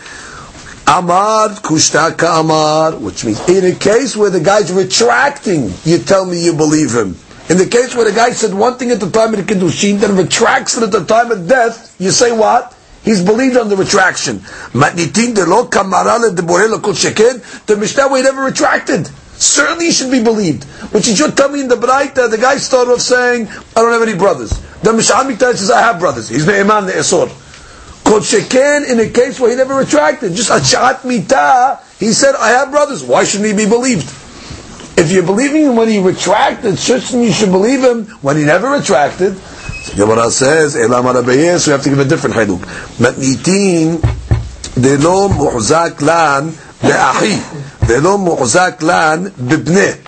Amar kushta amar, which means in a case where the guy's retracting, you tell me you believe him. In the case where the guy said one thing at the time of the Kiddushin, then retracts it at the time of death, you say what? He's believed on the retraction. The Mishnah we never retracted. Certainly he should be believed. But you should tell me in the Braita, uh, the guy started off saying, I don't have any brothers. The Mishnah says, I have brothers. He's the Imam, the Esor. Kol Sheken, in a case where he never retracted, just a Shat Mita, he said, I have brothers. Why shouldn't he be believed? If you're believing him when he retracted, certainly you should believe him when he never retracted. So Gemara says, Elam so we have to give a different haluk. Matnitin delo muhzak lan be'achi, delo muhzak lan bibne.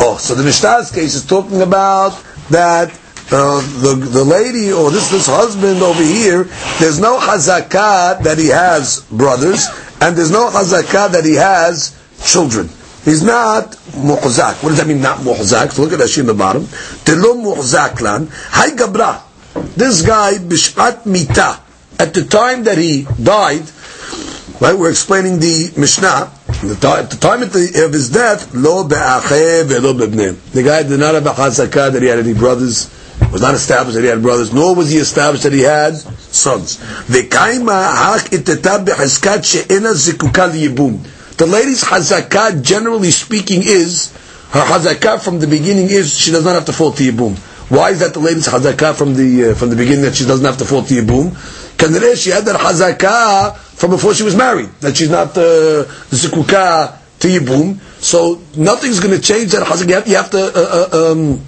Oh, so the Mishnah's case is talking about that uh, the the lady or this this husband over here, there's no hazakah that he has brothers, and there's no hazakah that he has children. He's not muhzak. What does that mean, not muhzak? So look at Rashi in the bottom. Telo muhzak lan. Gabra. This guy, bish'at mita, at the time that he died, right, we're explaining the Mishnah, at the time of, the, of his death, lo be'acheh ve'lo be'bnei. The guy did not have a chazakah that he had any brothers, was not established that he had brothers, nor was he established that he had sons. The lady's hazakah, generally speaking, is her hazakah from the beginning is she does not have to fall to yibum. Why is that the lady's hazakah from the uh, from the beginning that she doesn't have to fall to yibum? Because she had that hazakah from before she was married that she's not uh, zikuka to yibum. So nothing's going to change that hazakah. You have, you have to. Uh, uh, um,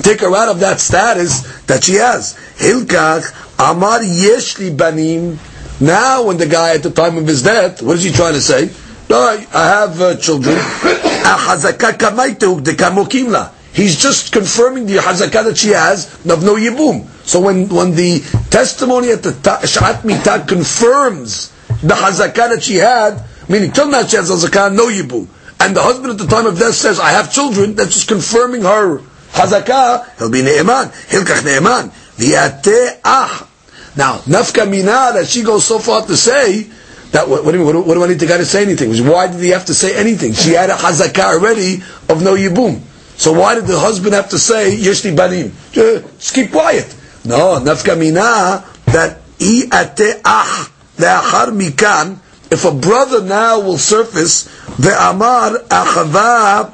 take her out of that status that she has. Hilkach Amar Yeshli Banim. Now, when the guy at the time of his death, what is he trying to say? I, have uh, children. He's just confirming the hazakah that she has of no yibum. So when, when the testimony at the Shat Mitah confirms the hazakah that she had, meaning till now she has no yibum, and the husband at the time of death says, I have children, that's just confirming her hazakah, he'll be ne'eman, hilkach ne'eman. V'yate ah. Now, nafka mina, that she goes so far to say, that what, what, do, what, what do I need the guy to say anything? Why did he have to say anything? She had a hazakah already of no yibum. So why did the husband have to say yeshli banim? Just keep quiet. No, nafka mina that i ate ah le'achar mikan. If a brother now will surface ve'amar achava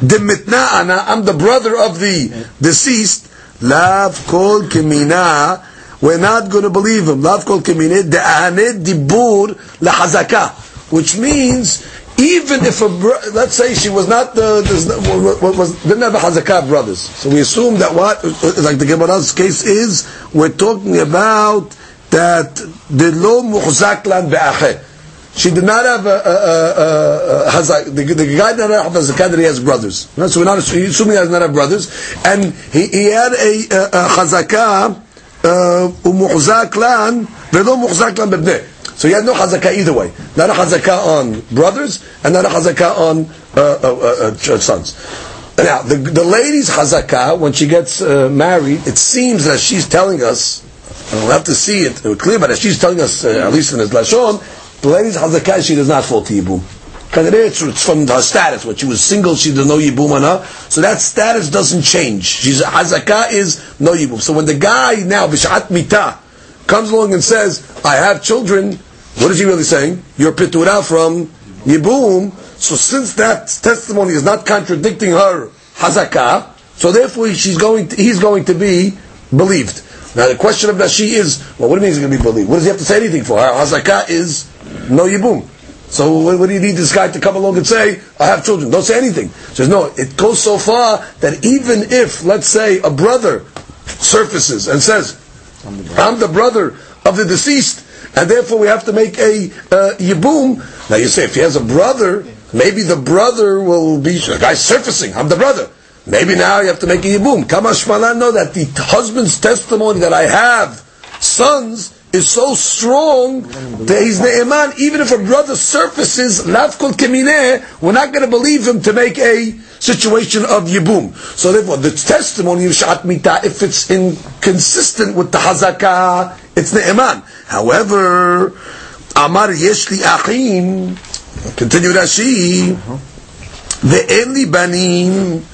demitna ana, I'm the brother of the deceased. Lav kol kemina we're not going to believe him. Lav kol kemine de'aneh dibur lahazaka, which means even if a let's say she was not the was, didn't have a hazakah brothers, so we assume that what like the Gemara's case is we're talking about that the lo muhzak lan be'acheh. She did not have a, a, a, hazak. The, the guy did not have a zakat that he has brothers. So we're not assuming he does not have brothers, and he, he had a, a, a hazakah הוא מוחזק לן ולא מוחזק לן בבני. So he had no chazakah either way. Not a chazakah on brothers and not a chazakah on uh, uh, uh, sons. Now, the, the lady's chazakah, when she gets uh, married, it seems that she's telling us, and we'll have to see it clear, but she's telling us, uh, at least in his lashon, the lady's chazakah, she does not fall to Yibum. It's from her status. When she was single, she did no yibum on her. So that status doesn't change. She's hazakah is no yibum. So when the guy now b'shat mita comes along and says, I have children, what is he really saying? You're pitura from Yibum. So since that testimony is not contradicting her hazakah, so therefore she's going to, he's going to be believed. Now the question of Rashi is, well, what do you mean he's going to be believed? What does he have to say anything for? Her hazakah is no Yibum. So what, what do you need this guy to come along and say, I have children? Don't say anything. Says no, it goes so far that even if, let's say, a brother surfaces and says, I'm the brother of the deceased, and therefore we have to make a uh, yibum. Now you say, if he has a brother, maybe the brother will be, the guy's surfacing, I'm the brother. Maybe now you have to make a yibum. Kamash know that the husband's testimony that I have sons is so strong that he's ne'eman. Even if a brother surfaces, lav kol kemineh, we're not going to believe him to make a situation of yibum. So therefore, the testimony of shat mita, if it's inconsistent with the hazakah, it's ne'eman. However, amar yeshli achim, continue Rashi, the enli banim,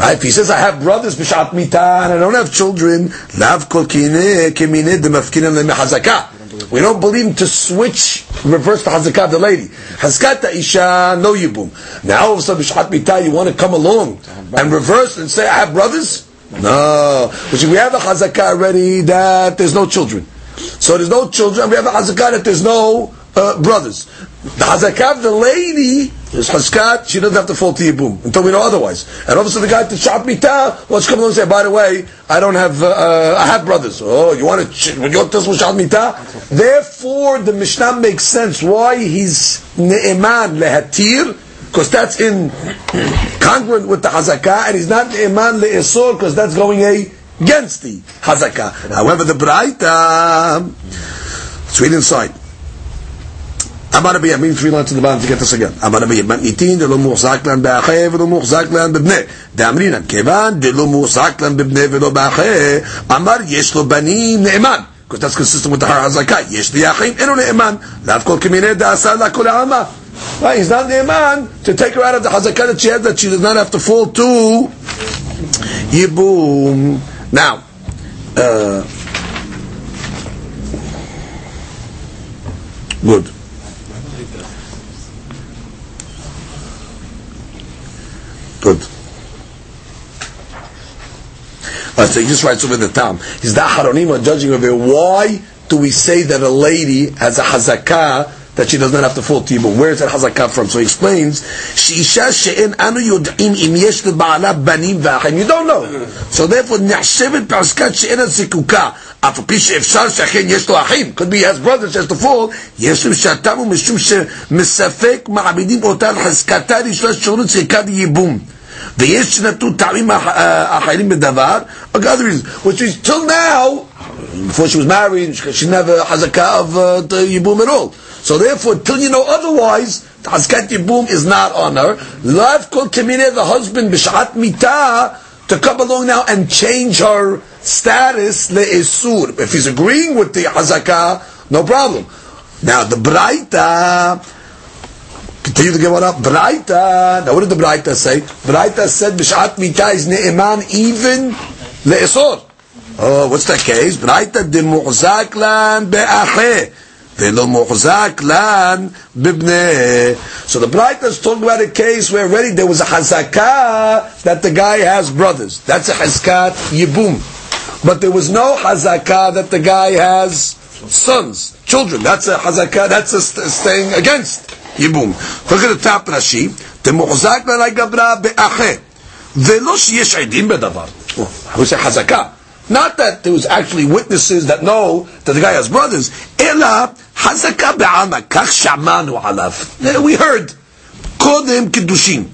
Right? If he says, I have brothers, b'shat mita, and I don't have children, lav kol kineh kemine demafkinan lemehazakah. We don't believe him to switch, reverse the hazakah of the lady. Hazkat isha, no yibum. Now all of a sudden, b'shat mita, you want to come along and reverse and say, I have brothers? No. Which we have a hazakah already that there's no children. So there's no children, we have a hazakah that there's no uh, brothers. The hazakah the lady is chazkat, she doesn't have to fall to Yibum until we know otherwise. And obviously the guy to Shat Mita wants to come along and say, by the way, I don't have, uh, uh I have brothers. Oh, you want to, you want to Mita? Therefore, the Mishnah makes sense why he's Ne'eman Lehatir, because that's in congruent with the Hazakah, and he's not Ne'eman Le'esor, because that's going against the Hazakah. However, the Braita, let's read inside. אמר רבי ימין three lines to the bottom to get this again. אמר רבי מתניתין דלא מוחזק להם באחי ולא מוחזק להם בבני. דאמרינן כיוון דלא מוחזק להם בבני ולא באחי, אמר יש לו בנים נאמן. Because that's consistent with the har hazakah. יש לי אחים, אינו נאמן. לאו כל כמיני דעשה לה כל העלמה. Right, he's not naaman to take her out of the hazakah that she has that she does not have to fall to yibum. Now, uh, good. Good. Right, so he just writes over the Tam. He's the Haronim judging over why do we say that a lady has a hazakah that she does not have to fall to Yibum? Where is that hazakah from? So he explains, Sheisha she'en anu yod'im im yesh leba'ala banim v'achim. You don't know. So therefore, נחשבת בעסקת she'en הזיקוקה, אף על פי שאפשר שאכן יש לו אחים, could be he has brothers, has to fall, יש לו שעתם ומשום שמספק מעמידים אותה על חזקתה ראשונה שירות זיקת ייבום. ויש שנתנו טעמים אחרים בדבר, or other reasons, which is till now, before she was married, she never a of uh, Yibum at all. So therefore, till you know otherwise, the Hazkat Yibum is not on her. Lav kol kemine, the husband, b'shat mita, to come along now and change her status le'esur. If he's agreeing with the Hazakah, no problem. Now the Braita, continue to give it up. Braita, now what did the Braita say? Braita said b'shat mita is ne'eman even le'esor. Oh, what's that case? Braita de mu'zak lan be'acheh. ולא מוחזק לן בבני. So the Braita is talking about a case where already there was a hazakah that the guy has brothers. That's a hazkat yibum. But there was no hazakah that the guy has sons, children. That's a hazakah, that's a st- staying against yibum. Look at the top Rashi. דמוחזק לן הגברה באחה. ולא שיש עדים בדבר. הוא עושה חזקה. Not that there was actually witnesses that know that the guy has brothers. Ela hazaka be'alma kach shamanu alav. We heard. Kodem kiddushin.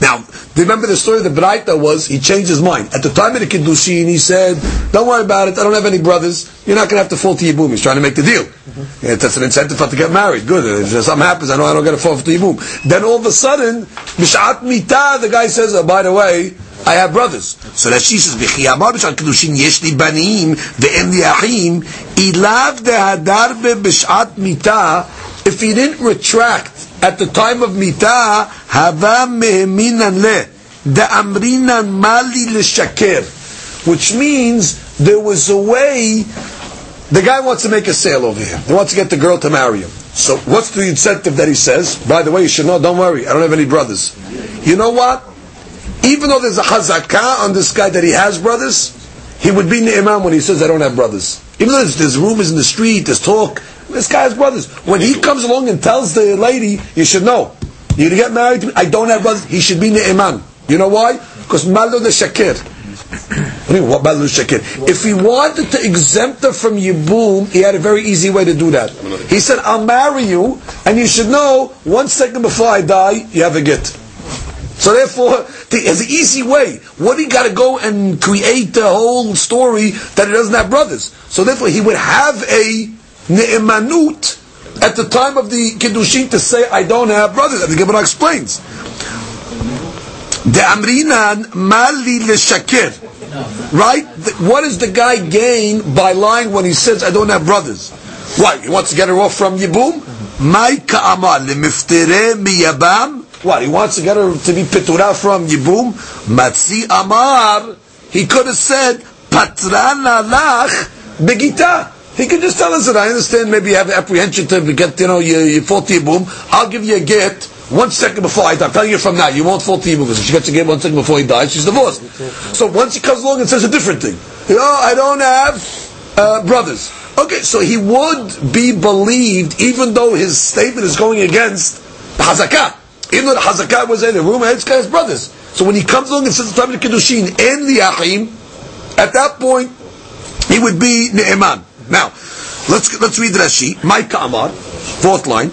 Now, remember the story of the Braita was he changed his mind. At the time of the Kiddushin, he said, Don't worry about it, I don't have any brothers, you're not going to have to fall to Yibum. He's trying to make the deal. Mm-hmm. That's an incentive for to get married. Good. If something happens, I know I don't get to fall to Yibum. Then all of a sudden, Mishat Mita, the guy says, oh, by the way, I have brothers. So that she says, "V'chi amar b'shar kedushin yesh li banim ve'en li achim ilav dehadar b'shat mita." If he didn't retract at the time of mita, hava meheminan le amrinan mali l'shaker, which means there was a way. The guy wants to make a sale over here. He wants to get the girl to marry him. So what's the incentive that he says? By the way, you should know. Don't worry, I don't have any brothers. You know what? Even though there's a hazakah on this guy that he has brothers, he would be ni'imam when he says, I don't have brothers. Even though there's, there's rumors in the street, there's talk, this guy has brothers. When he comes along and tells the lady, you should know, you to get married to me, I don't have brothers, he should be ni'imam. You know why? Because malo the shakir. What malo the shakir? If he wanted to exempt her from Yibum, he had a very easy way to do that. He said, I'll marry you, and you should know, one second before I die, you have a get. So therefore, there's an easy way. What he got to go and create the whole story that he doesn't have brothers? So therefore, he would have a ne'emanut at the time of the kiddushin to say, "I don't have brothers." And the Gemara explains. The amrinan mali leshakir. Right? What does the guy gain by lying when he says, "I don't have brothers"? Why? He wants to get her off from Yibum? Lemiftere miyabam. What? He wants to get her to be pitura from Yibum? Matzi amar. He could have said, patrana lach begita. He could just tell us that I understand maybe you have apprehension to get, you know, your, your faulty Yibum. I'll give you a get one second before I die. I'm telling you from now, you won't faulty Yibum. Because if she gets a get one second before he dies, she's divorced. So once he comes along and says a different thing, you know, I don't have uh, brothers. Okay, so he would be believed even though his statement is going against the Hazakah. Even though the Hazakah was in the room, guy has brothers. So when he comes along and says the time of the Kiddushin and the Achim, at that point, he would be Ne'eman. Now, let's let's read Rashi. Maika Amar, fourth line.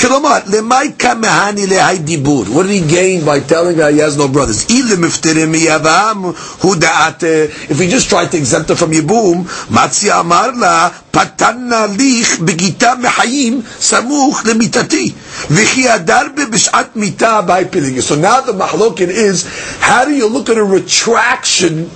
כלומר, למייקה מהני להי דיבור. What did he gain by telling her he has no brothers? אילו מפטרים מיבם, הוא דעת, if he just tried to exempt her from ייבום, מצי אמר לה, פתנה ליך בגיתה מחיים, סמוך למיתתי. וכי הדר בה בשעת מיתה by pilling. So now the mahlokin is, how do you look at a retraction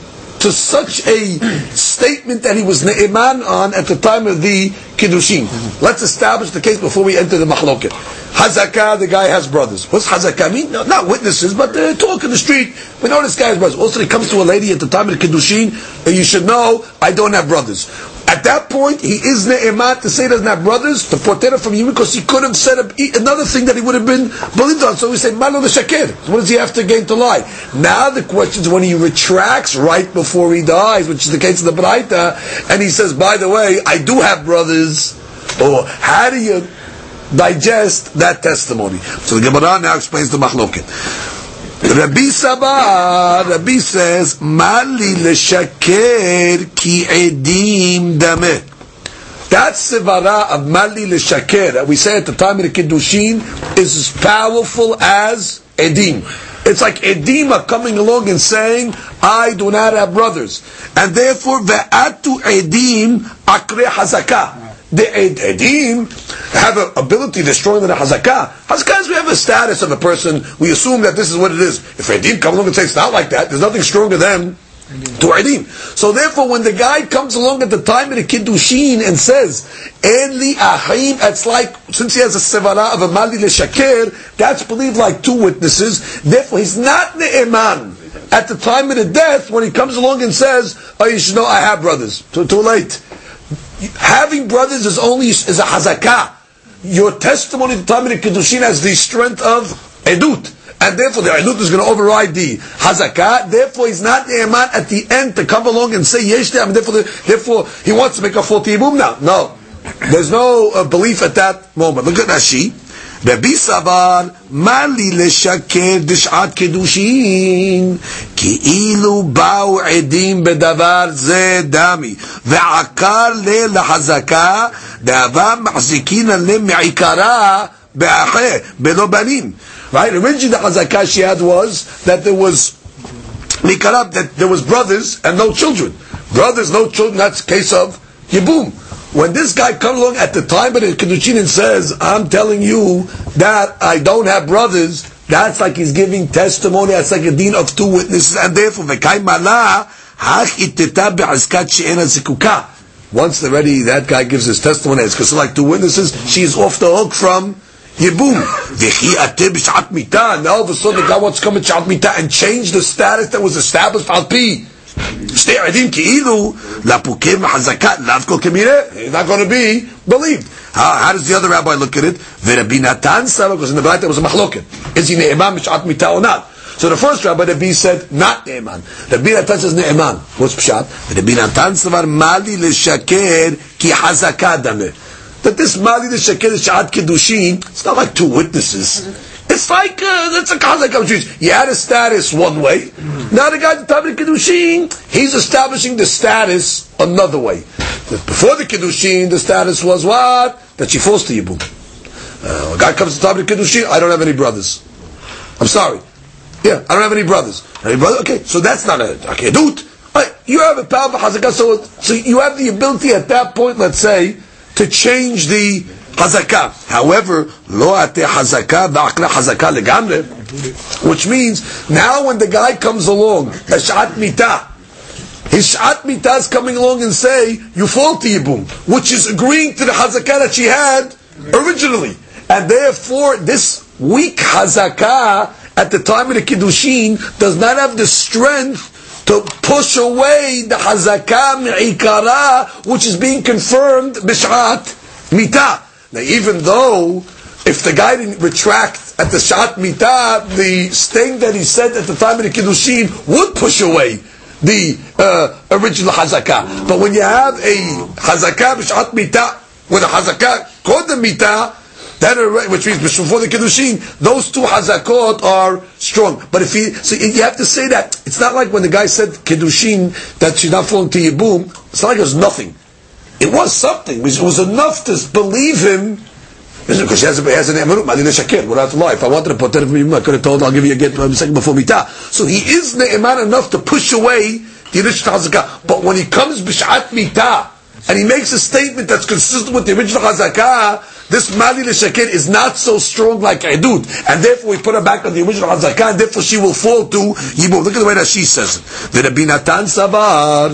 to such a statement that he was ne'eman on at the time of the kiddushin. Let's establish the case before we enter the mahloket. Hazakah, the guy has brothers. What's hazakah mean? No, not witnesses, but uh, talk in the street. We know this guy has brothers. Also, he comes to a lady at the time of the kiddushin, and you should know, I don't have brothers. At that point, he is ne'emat to say he doesn't have brothers, to protect from you, because he could have said another thing that he would have been believed on. So we say, malo shakir. What does he have to gain to lie? Now the question is when he retracts right before he dies, which is the case of the Braita, and he says, by the way, I do have brothers, or how do you digest that testimony? So the Gemara now explains the machloket. Rabbi Saba, Rabbi says, Mali leshaker ki edim dameh. That sevara of Mali leshaker that we say at the time of the Kiddushin is as powerful as edim. It's like edim are coming along and saying, I do not have brothers. And therefore, ve'atu edim akre hazakah the ed- edim have an ability that's stronger than a hazakah. Hazakah is we have a status of a person. We assume that this is what it is. If edim come along and say it's not like that, there's nothing stronger than to edim. So therefore, when the guy comes along at the time of the kiddushin and says en li ahim, it's like since he has a sevara of a mali shakir, that's believed like two witnesses. Therefore, he's not the ne'eman at the time of the death when he comes along and says, "Oh, you should know I have brothers." Too, too late having brothers is only is a hazakah. Your testimony to the Kiddushin has the strength of edut. And therefore the edut is going to override the hazakah. Therefore he's not ne'eman at the end to come along and say yesh mean, therefore, the, therefore he wants to make a faulty ibum now. No. There's no uh, belief at that moment. Look at Rashi. רבי סבר, מה לי לשקר בשעת קידושין? כאילו באו עדים בדבר זה דמי, ועקר לי לחזקה, דאבה מחזיקין עליהם מעיקרה באחה, בלא בנים. Right? Originally the hazakah she had was that there was Mikarab, that there was brothers and no children. Brothers, no children, that's case of Yibum. When this guy comes along at the time of the Kiddushin and says, I'm telling you that I don't have brothers, that's like he's giving testimony, that's like a dean of two witnesses, and therefore. Once already that guy gives his testimony, because like two witnesses, she's off the hook from Yibum. V'chi ateh b'shat. Now all of a sudden the guy wants to come mita and change the status that was established al pi Shte Edim Ki'ilu, Lapukev Mahazaka, Lavko Kemireh. It's not going to be believed. How, how does the other rabbi look at it? V'Rabbi Natan because in the Baraita it was a mahloket. Is he Ne'eman Mish'at Mita or not? So the first rabbi, Rabbi said, not Ne'eman. Rabbi Natan says Ne'eman. What's Pshat? Rabbi Natan Savar Mali L'Shaker Ki Hazaka Dameh. That this Mali L'Shaker Sh'at Kedushin, it's not like two witnesses. It's like, uh, it's a chazakah Jews. You had a status one way. Now the guy the of the Kiddushin, he's establishing the status another way. Before the Kiddushin, the status was what? That she falls to Yibum. Uh, a guy comes to of the Kiddushin, I don't have any brothers. I'm sorry. Yeah, I don't have any brothers. Any brother? Okay, so that's not a, kedut. Right, You have a power hazakah, so, so you have the ability at that point, let's say, to change the hazakah. However, lo ate hazakah ba'akla hazakah legamre, which means now when the guy comes along, a shat mitah, his shat mitah is coming along and say, you fall to yibum, which is agreeing to the hazakah that she had originally. And therefore, this weak hazakah at the time of the kiddushin does not have the strength to push away the hazakah mi'ikara, which is being confirmed b'shat mitah. Now, even though if the guy didn't retract at the shat mitah, the thing that he said at the time of the kiddushin would push away the uh, original hazakah. But when you have a hazakah b'shat mitah with a hazakah called the mitah, that which means before the kiddushin, those two hazakot are strong. But if he, so you have to say that it's not like when the guy said kiddushin that she's not falling to yibum. It's not like it was nothing. It was something. It was enough to believe him. Because she has, a, has an emerut, madina shakir, without lie. If I wanted to put in I could have told, I'll give you a get a second before mitah. So he is ne'eman enough to push away the original hazakah. But when he comes b'shat mitah, and he makes a statement that's consistent with the original hazakah, this mali l'shakir is not so strong like edut, and therefore we put her back on the original hazakah, and therefore she will fall to yibum. Look at the way that she says it. V'Rabbi Natan savar,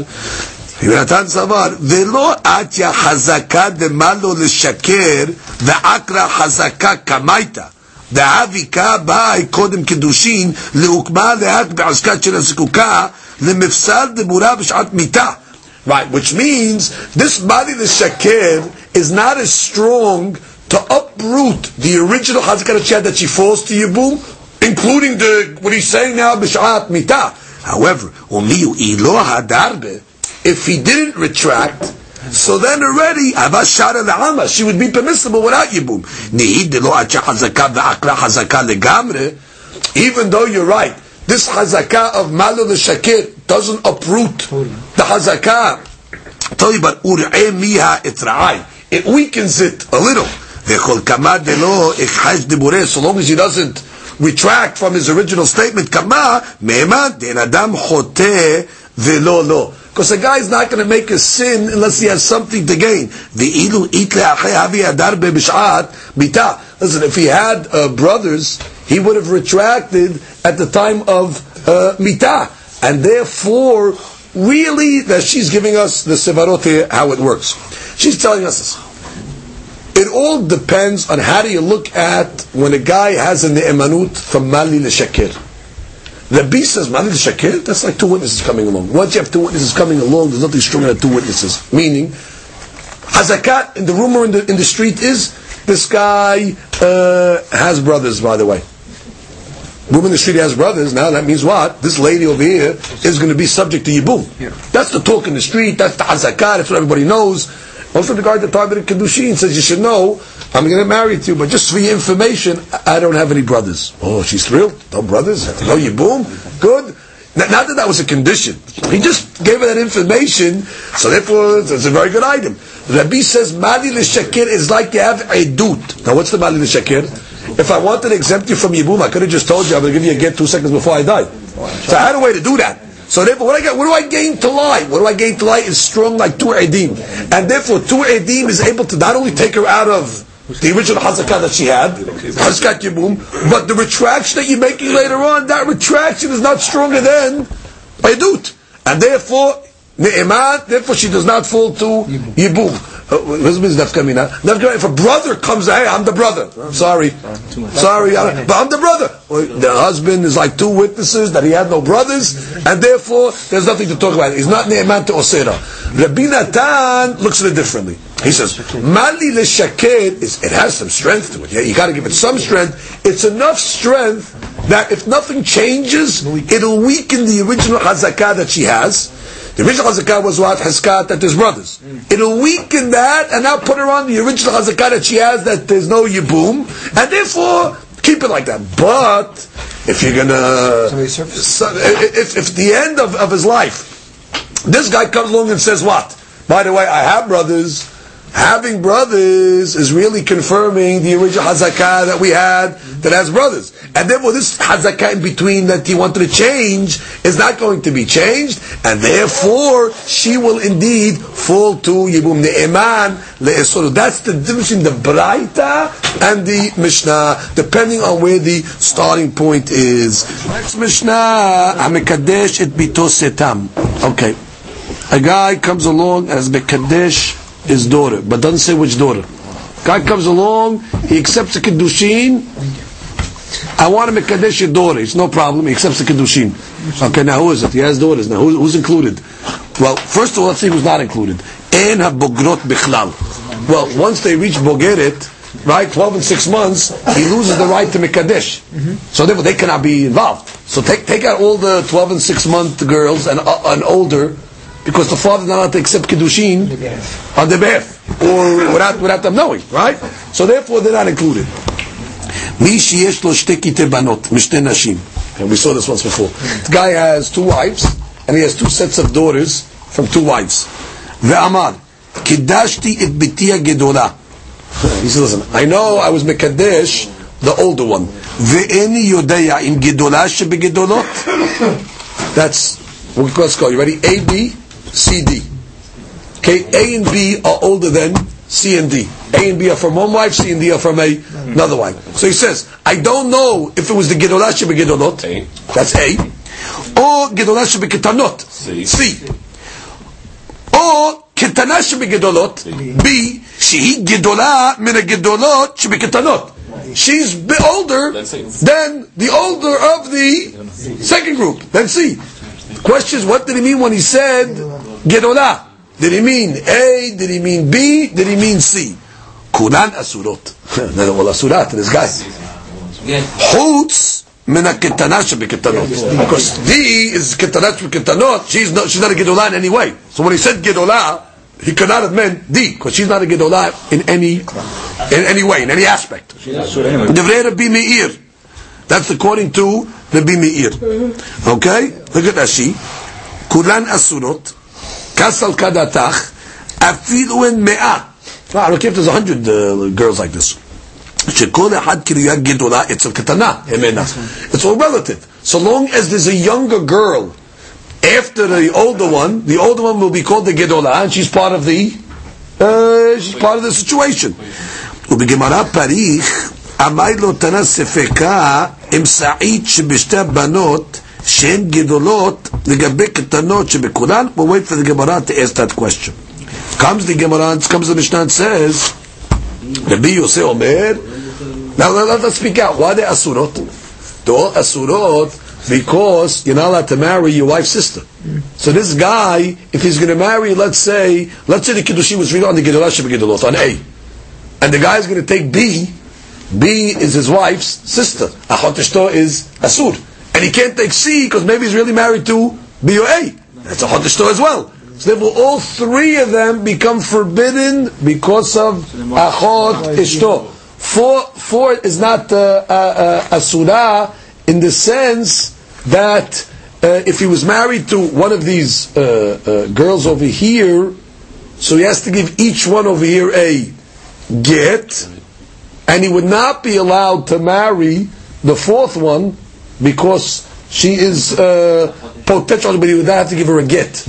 Rabbi Natan savar, ve'lo atya hazakah demalo l'shakir, ve'akra hazakah kamaita. דאביקה באה קודם קידושין להוקמה לאט בעסקת של הזקוקה למפסד דבורה בשעת מיתה. Right, which means this body the shakir is not as strong to uproot the original hazakah that she had that she falls to Yibum, including the what he's saying now b'shat mitah. However, umiyu ilo hadarbe, if he didn't retract, so then already avashara le'ama, she would be permissible without Yibum. Even though you're right, this hazakah of malu l'shakir doesn't uproot the hazakah. Tell you about ur'e itra'ai. It weakens it a little. So long as he doesn't retract from his original statement, kama me'eman den adam chote velo lo. Because a guy is not going to make a sin unless he has something to gain. Listen, if he had uh, brothers, he would have retracted at the time of uh, mitah. And therefore, really, that she's giving us the sevarot here, how it works. She's telling us this. It all depends on how do you look at when a guy has an ne'emanut from mali l'shakir. The B says mali l'shakir, that's like two witnesses coming along. Once you have two witnesses coming along, there's nothing stronger than two witnesses. Meaning, hazakat, in the rumor in the, in the street is, this guy uh, has brothers, by the way. Woman in the street has brothers. Now that means what? This lady over here is going to be subject to yibum. That's the talk in the street. That's the hazakah. That's what everybody knows. Also, the guy at the time the kedushin says you should know. I'm going to marry to you, but just for your information, I don't have any brothers. Oh, she's thrilled. No brothers. No yibum. Good. Not that that was a condition. He just gave her that information, so therefore it's a very good item. Rabbi says mali l'shakir is like you have a edut. Now what's the mali l'shakir? If I wanted to exempt you from Yibum, I could have just told you I'm going to give you a get two seconds before I die. So I had a way to do that. So therefore, what, I get, what do I gain to lie? What do I gain to lie is strong like two edim. And therefore, two edim is able to not only take her out of the original hazakah that she had, hazakah yibum, but the retraction that you're making later on, that retraction is not stronger than edut. And therefore, ne'emat, therefore she does not fall to yibum. Uh, what means nafka mina? Nafka if a brother comes, hey, I'm the brother. I'm sorry. Sorry, I- but I'm the brother. The husband is like two witnesses that he had no brothers, and therefore there's nothing to talk about. He's not ne'eman to osera. Rabbi Natan looks at it differently. He says, Mali l'shaked is it has some strength to it. Yeah, you got to give it some strength. It's enough strength that if nothing changes, it'll weaken the original hazakah that she has. The original hazakah was what hazakah that there's brothers. It'll weaken that and now put her on the original hazakah that she has that there's no yibum, and therefore keep it like that. But if you're gonna, so, if, if the end of, of his life, this guy comes along and says what? By the way, I have brothers. Having brothers is really confirming the original hazakah that we had that has brothers. And therefore this hazakah in between that he wanted to change is not going to be changed, and therefore she will indeed fall to Yibum Ne'eman Le'esoro. That's the difference between the Braita and the Mishnah, depending on where the starting point is. Next Mishnah, Hamikadesh et bito setam. Okay. A guy comes along as Mekadesh his daughter, but doesn't say which daughter. Guy comes along, he accepts the Kiddushin. I want to Mekadesh your daughter. It's no problem. He accepts the Kiddushin. Okay, now who is it? He has daughters now. Who, who's included? Well, first of all, let's see who's not included. En ha-bogrot bichlal. Well, once they reach Bogeret, right, 12 and 6 months, he loses the right to Mekadesh. So therefore, they cannot be involved. So take, take out all the 12 and 6 month girls and, uh, and older, because the father is not allowed to accept Kiddushin on the behalf, or without, without them knowing, right? So therefore, they're not included. מי שיש לו שתי קטעי בנות, משתי נשים, and we saw this once before. The guy has two wives, and he has two sets of daughters from two wives. ואמר, קידשתי את ביתי הגדולה. He said, listen, I know I was מקדש the older one. ואיני יודע אם גדולה שבגדולות. That's, let's go, you ready? A, B, CD. Okay, A and B are older than C and D. A and B are from one wife, C and D are from a, another wife. So he says, I don't know if it was the Gedolah Shebegedolot, A. that's A, or Gedolah Shebegetanot, C. C. Or Ketana Shebegedolot, B, She Gedolah mina Gedolot Shebegetanot. She's older than the older of the second group, Then C. The question is, what did he mean when he said... Gedolah? Did he mean A? Did he mean B? Did he mean C? כולן אסורות. נראה, well, אסורת, this guy. חוץ מן הקטנה שבקטנות. Because D is קטנה שבקטנות, she's not, she's not a גדולה in any way. So when he said גדולה, he could not have meant D, because she's not a גדולה in any, in any way, in any aspect. דברי רבי מאיר. That's according to רבי מאיר. Okay? Look at Rashi. כולן אסורות, כסל כדתך, אפילו הן מאה. I don't care if there's a hundred uh, girls like this. שכל אחד קריאה גדולה אצל קטנה, אמנה. It's all relative. So long as there's a younger girl after the older one, the older one will be called the gedola, and she's part of the, uh, she's part of the situation. ובגמרא פריך, אמר לו תנא ספקה עם סעיד שבשתי הבנות שהן גדולות לגבי קטנות שבכולן, we'll wait for the Gemara to ask that question. Comes the Gemara, comes the Mishnah and says, Rabbi Yosef Omer, now let, let, us speak out. Why they asurot? They're all asurot because you're not allowed to marry your wife's sister. So this guy, if he's going to marry, let's say, let's say the kiddushi was read on the Gedolah Shebegedolot, on A. And the guy's going to take B, B is his wife's sister. Achot Ishto is Asur. And he can't take C because maybe he's really married to B or A. That's Achot Ishto as well. So therefore all three of them become forbidden because of Achot Ishto. Four, four is not uh, uh, uh, in the sense that uh, if he was married to one of these uh, girls over here, so he has to give each one over here a get, and he would not be allowed to marry the fourth one because she is uh, potential, but he would not have to give her a get.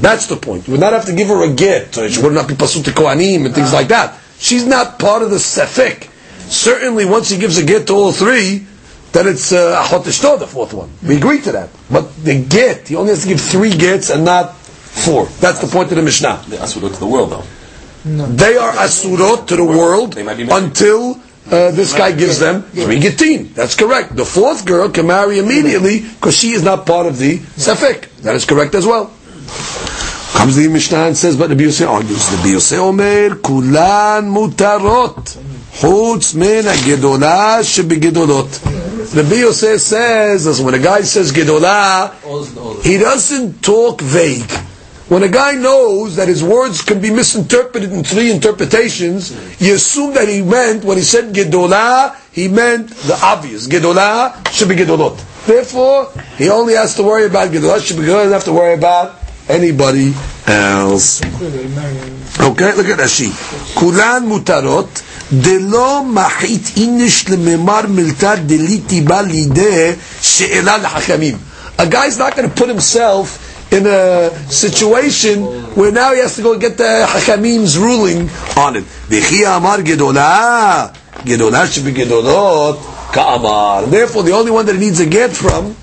That's the point. You would not have to give her a get. She would not be pasut to kohanim and things like that. She's not part of the sefik. Certainly, once he gives a get to all three, then it's uh, ahot ishto, the fourth one. We agree to that. But the get, he only has to give three gets and not Four. That's the point of the Mishnah. The Asudot to the world, though. They are asurot to the world They might be until uh, this guy gives them three gittin. That's correct. The fourth girl can marry immediately because she is not part of the sefik. That is correct as well. Comes the Mishnah and says, but the Yosef argues. The Yosef Omer kulan mutarot chutz min hagedolah shebegedolot. The Yosef says, when a guy says gedolah, he doesn't talk vague. When a guy knows that his words can be misinterpreted in three interpretations, you assume that he meant, when he said gedolah, he meant the obvious. Gedolah should be gedolot. Therefore, he only has to worry about gedolah, should be gedolot, doesn't have to worry about anybody else. Okay, look at Rashi. כולן מותרות, דלא מחית איניש לממר מילתא דליתי בא לידי שאלה לחכמים. A guy's not going to put himself in a situation where now he has to go get the Hakamim's ruling on it. וכי אמר גדולה, גדולה שבגדולות כאמר. Therefore, the only one that he needs a get from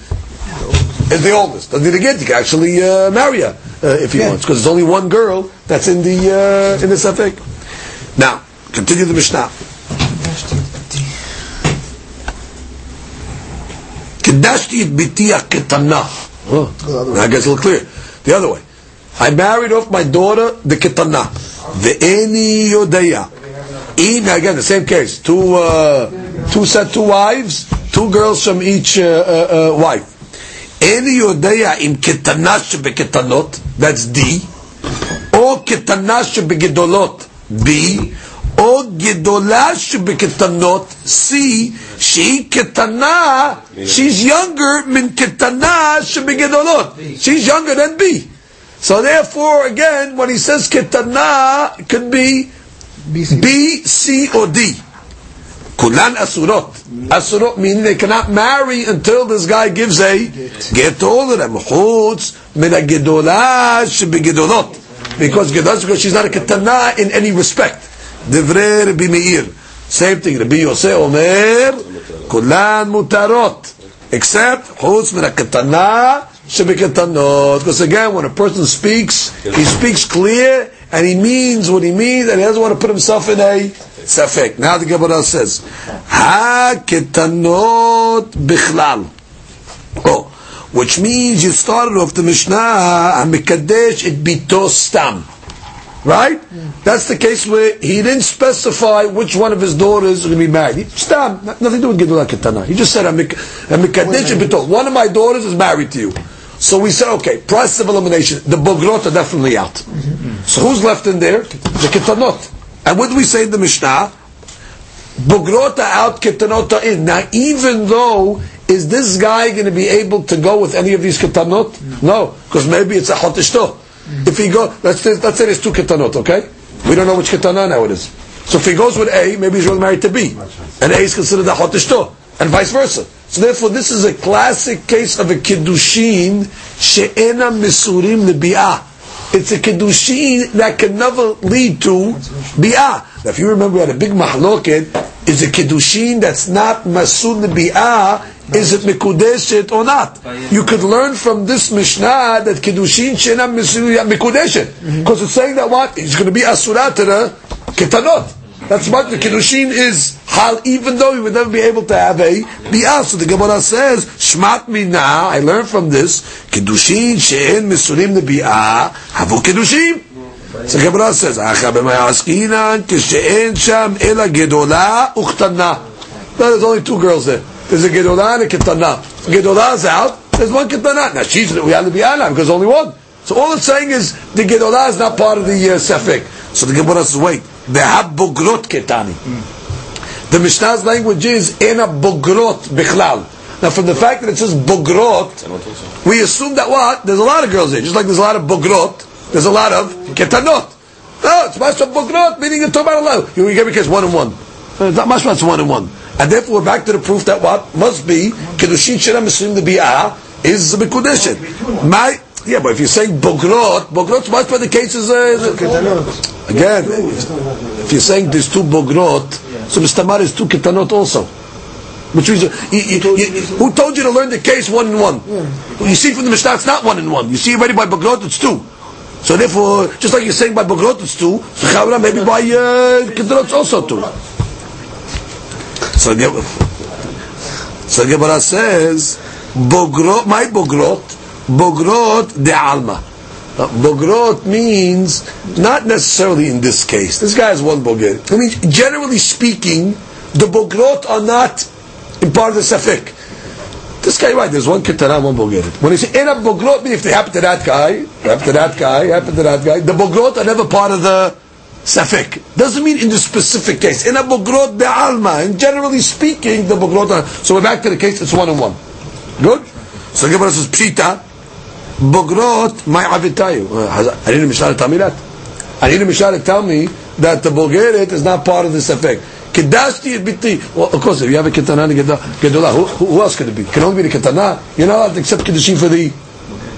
is the oldest. Doesn't need a get, he can actually uh, marry her uh, if he wants, because there's only one girl that's in the uh, in the Safek. Now, continue the Mishnah. קידשתי את ביתי הקטנה. I guess a little clear. The other way. I married off my daughter, the Kitana. eni yodaya. In, again, the same case. Two, uh, two set, two wives, two girls from each uh, uh, uh wife. Eni yodaya im kitana shebekitanot. That's D. Or kitana shebegidolot. B. או גדולה שבקטנות, C, שהיא קטנה, she's younger מן קטנה שבגדולות. She's younger than B. So therefore, again, when he says ketana, it could be B, C, or D. Kulan asurot. Asurot meaning they cannot marry until this guy gives a get to all of them. Chutz min gedolah shebegedolot. Because gedolah, because she's not a ketana in any respect. Divrei Rabbi Meir. Same thing. Rabbi Yosef Omer, kulan mutarot. Except chutz min ketana shebiketanot. Because again, when a person speaks, he speaks clear and he means what he means, and he doesn't want to put himself in a safek. Now the Gemara says, "Ha ketanot bichlal." Oh, which means you started off the Mishnah and mekadesh it bito Right? That's the case where he didn't specify which one of his daughters are going to be married. He, stam, nothing to do with Gedula Ketana. He just said, "I'm bito." One of my daughters is married to you. So we said, okay, process of elimination. The bogrot are definitely out. So who's left in there? The ketanot. And what do we say in the Mishnah? Bogrot are out, ketanot are in. Now, even though, is this guy going to be able to go with any of these ketanot? No, because maybe it's ahot ishto. If he goes, let's say, let's say there's two ketanot, okay? We don't know which ketana now it is. So if he goes with A, maybe he's really married to B. And A is considered ahot ishto. And vice versa. So therefore, this is a classic case of a kiddushin she'ena misurim lebi'ah. It's a kiddushin that can never lead to bi'ah. Now, if you remember, we had a big mahloket. Is a kiddushin that's not masur lebi'ah? Is it mikudeshet or not? You could learn from this mishnah that kiddushin misurim mikudeshet, because mm-hmm. it's saying that what is going to be to the ketanot. That's what the kiddushin is hal, even though he would never be able to have a bi'ah. So the Gemara says, Shmat mina, I learned from this, kiddushin she'en misurim bi'ah, havu kiddushin. So the Gemara says, Acha b'mayaskinan, kishe'en sham ela gedola uchtana. No, there's only two girls there. There's a gedola and a ketana. Gedola's out, there's one ketana. Now she's, we have the bi'ah now, because there's only one. So all it's saying is, the gedola is not part of the uh, sefek. So the Gemara says, wait, the bogrot ketani. The Mishnah's language is ena bogrot bichlal. Now, from the fact that it says bogrot, we assume that what? There's a lot of girls there. Just like there's a lot of bogrot, there's a lot of ketanot. No, it's mashma bogrot, meaning it's about a lot. You get because one and one. It's not mashma, it's one and one. And therefore, we're back to the proof that what must be kedushin shena misrim the bi'ah is mekudeshet. My yeah, but if you're saying bogrot much better the case is uh, again. If you're saying there's two bogrot, so Mr. Mar is two ketanot also. Which means, you, you, you, who told you to learn the case one and one? You see from the Mishnah, it's not one and one. You see already by bogrot, it's two. So therefore, just like you're saying by Bogrot it's two, so Chavra maybe by uh, Ketanot also two. So so Gemara says, Bogrot, my Bogrot, Bogrot de Alma. Bogrot means not necessarily in this case. This guy has one Bogir. I mean, generally speaking, the Bogrot are not in part of the Safik. This guy, right, there's one Ketana, one Bogeret. When he say in a Bogrot, if they happen to that guy, happen to that guy, happen to that guy, the Bogrot are never part of the Safik. Doesn't mean in the specific case. In a Bogrot, the Alma, and generally speaking, the Bogrot are, so we're back to the case, it's one on one. Good? So the Gemara says, Pshita, Bogrot, my Avitayu. Uh, I need a me that. I need a Mishnah to tell me that the Bogeret is not part of the Safek. Kedashti et biti. Well, of course, if you have a ketana and a gedolah, who, who, else could it be? Can only be the ketana. You're not allowed to accept kedushin for the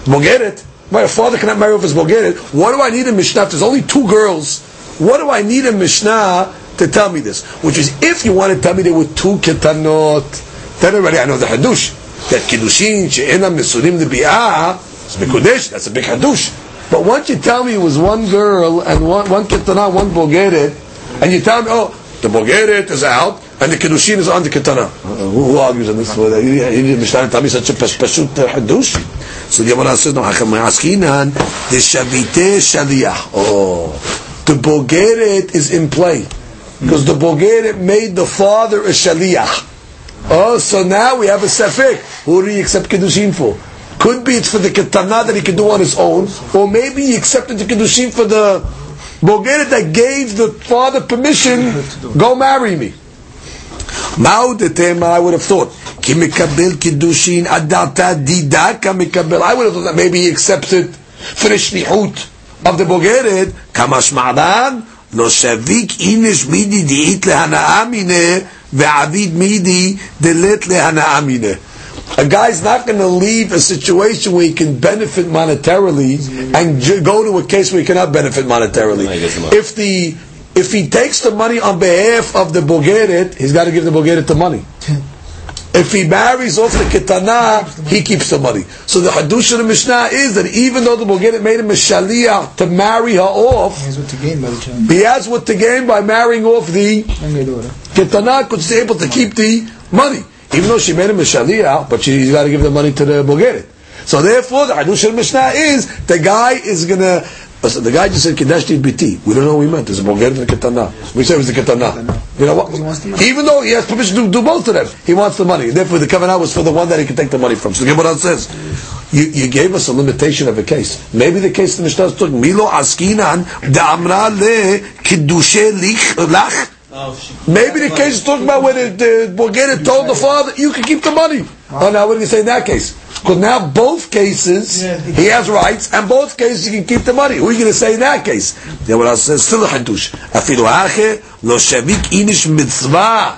bogeret. My father cannot marry off his bogeret. What do I need a mishnah? There's only two girls. What do I need a mishnah to tell me this? Which is, if you want to tell me there were two ketanot, then already I know the hadush. That kedushin she'ena misurim bi'ah, it's mekudesh. That's a big hadush. But once you tell me it was one girl and one one ketana, one bogeret, and you tell me, oh, the Bogeret is out, and the Kedushin is on the Ketana. Uh, who, who argues on this? Mishnah me such a pashut hadush. So the Gemara says, no, Hakam Askinan, the Shavite Shaliyah. Oh, the Bogeret is in play. Because the Bogeret made the father a Shaliyah. Oh, so now we have a Safik. Who do you accept Kedushin for? Could be it's for the Ketana that he can do on his own, or maybe he accepted the Kedushin for the Bogeret that gave the father permission, go marry me. Mao tema, I would have thought. Ki kiddushin adata didaka mikabel. I would have thought that maybe he accepted for the shlichut of the Bogeret. Kamash lo shavik inish midi di'it lehanaa mine, ve'avid midi delet lehanaa mine a guy's not going to leave a situation where he can benefit monetarily and j- go to a case where he cannot benefit monetarily. If the if he takes the money on behalf of the Bogeret, he's got to give the Bogeret the money. If he marries off the Ketana, he keeps the money. So the Hadush of the Mishnah is that even though the Bogeret made him a Shaliyah to marry her off, He has what to gain by the he has what to gain by marrying off the Younger daughter. Ketana, because she's able to keep the money. Even though she made him a Shaliyah, but she's got to give the money to the Bogeret. So therefore, the Hadush of Mishnah is the guy is going to Listen, the guy just said Kedashti Biti. We don't know what he meant. There's a Bogeret and a Ketana. We said it was the Ketana. You know what? He wants the money. Even though he has permission to do both of them, he wants the money. Therefore, the Kavanah was for the one that he can take the money from. So the Gemara says, you, you gave us a limitation of a case. Maybe the case the Mishnah is talking, Milo Askinan, da Amra le Kiddushe lich lach. Maybe the case is talking about when the, the Bogeret told the father, you can keep the money. Oh, now what do you say in that case? Because now both cases, he has rights, and both cases you can keep the money. Who are you going to say in that case? Yeah, what I said, still a hindush. אפילו האחר לא שביק איניש מצווה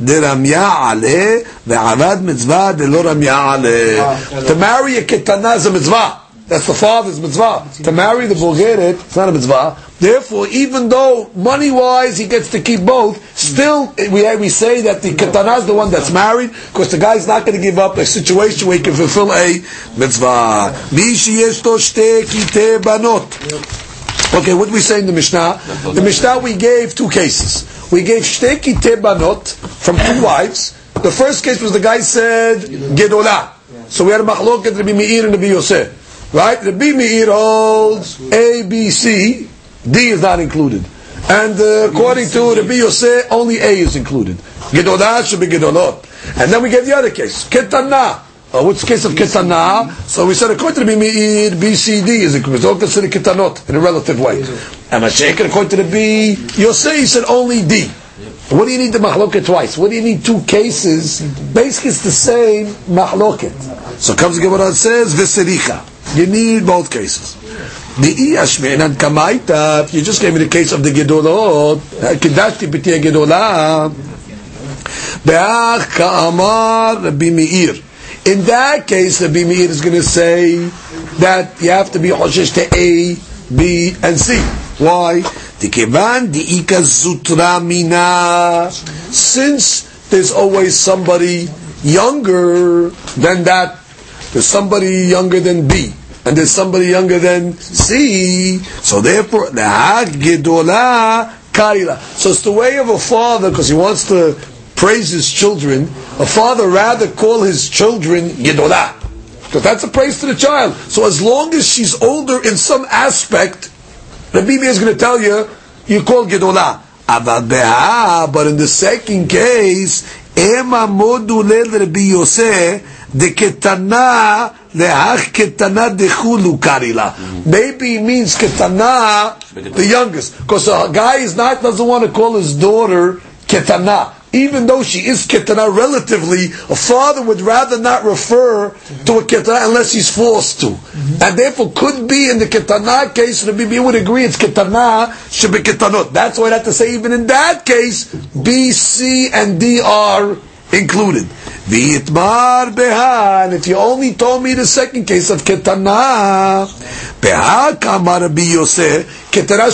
דרמיה עלה, ועבד מצווה דלא רמיה עלה. To marry a ketana is a mitzvah. That's the father's mitzvah. To marry the Bulgarian. it's not a mitzvah. Therefore, even though money-wise he gets to keep both, still we, we say that the katana is the one that's married, because the guy's not going to give up a situation where he can fulfill a mitzvah. Okay, what we say in the Mishnah? The Mishnah we gave two cases. We gave shteki tebanot from two wives. The first case was the guy said gedola. So we had a machlok at Rabbi Meir and Rabbi Yosef. Right? Rabbi Meir holds A, B, C. D is not included. And uh, according to Rabbi Yosef, only A is included. Gedolah should be gedolot. And then we get the other case. Ketana. Uh, what's the case of ketana? So we said according to Rabbi Meir, B, C, D is included. It's all considered ketanot in a relative way. And Mashiach, according to Rabbi Yosef, he said only D. What do you need the mahloket twice? What do you need two cases? Basically, it's the same mahloket. So comes the Gemara and says v'sericha. You need both cases. The iyashmein and kamaita. If you just gave me the case of the gedolot, kedashti b'ti gedolah. Be'ach ka'amar Rabbi. In that case, Rabbi Meir is going to say that you have to be hoshesh to A, B, and C. Why? Tikevan diika zutra mina. Since there's always somebody younger than that, there's somebody younger than B. and there's somebody younger than C. So therefore, Karila. So it's the way of a father, because he wants to praise his children, a father rather call his children Gedola. Because that's a praise to the child. So as long as she's older in some aspect, the Bibi is going to tell you, you call Gedola. But in the second case, ema modu Rabbi Yosef, de ketana lehach ketana dechulu karila. Maybe means ketana, the youngest, because a guy is not doesn't want to call his daughter ketana. Even though she is ketana relatively, a father would rather not refer to a ketana unless he's forced to. And therefore could be in the ketana case, the Bibi would agree it's ketana, should be ketanot. That's why I have to say even in that case, B, C, and D are included. V'itmar beha, if you only told me the second case of ketana, beha kamar Rabbi Yosef, ketana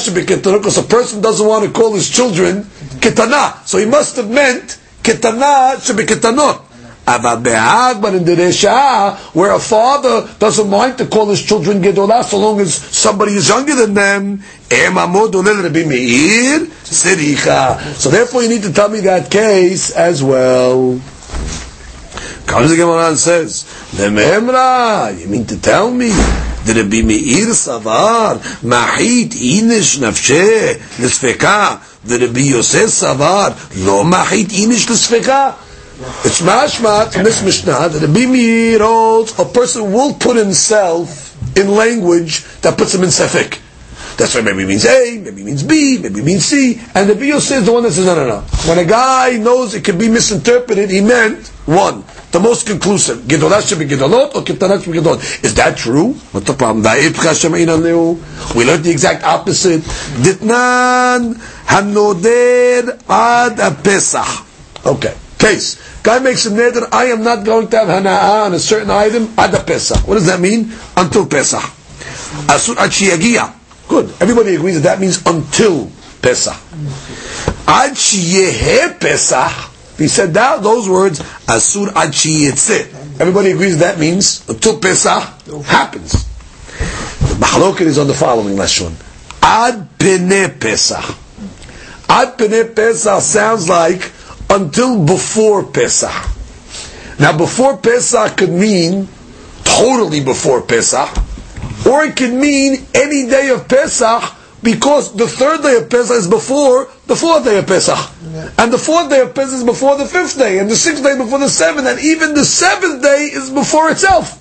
because a person doesn't want to call his children ketana. So he must have meant ketana should be ketanot. But in the Resha, where a father doesn't mind to call his children gedolah so long as somebody is younger than them. So therefore you need to tell me that case as well. Comes the Gemara and says, Lememra, you mean to tell me that Rabbi Meir Savar, Mahit Inish Nafshe, Nesfeka, that Rabbi Yosef Savar, Lo Mahit Inish Nesfeka. It's mashmat from this Mishnah that Rabbi Meir holds a person will put himself in language that puts him in sefik. That's why maybe means A, maybe means B, maybe means C, and the Yosef is the one that says no, no, no. When a guy knows it can be misinterpreted, he meant one, the most conclusive. Should be gedolot or should be gedolot. Is that true? What's the problem? We learned the exact opposite. Ditnan hanoder ad pesach. Okay. Case. Guy makes a neder, I am not going to have hana'ah on a certain item ad pesach. What does that mean? Until Pesach. Asur ad. Good. Everybody agrees that that means until Pesach. Ad Pesach. He said that, those words, Asur ad shiyetze. Everybody agrees that means until Pesach happens. The mahloket is on the following lashon. Ad pene Pesach. Ad pene Pesach sounds like until before Pesach. Now, before Pesach could mean totally before Pesach, or it could mean any day of Pesach because the third day of Pesach is before the fourth day of Pesach. And the fourth day of Pesach is before the fifth day, and the sixth day before the seventh, and even the seventh day is before itself.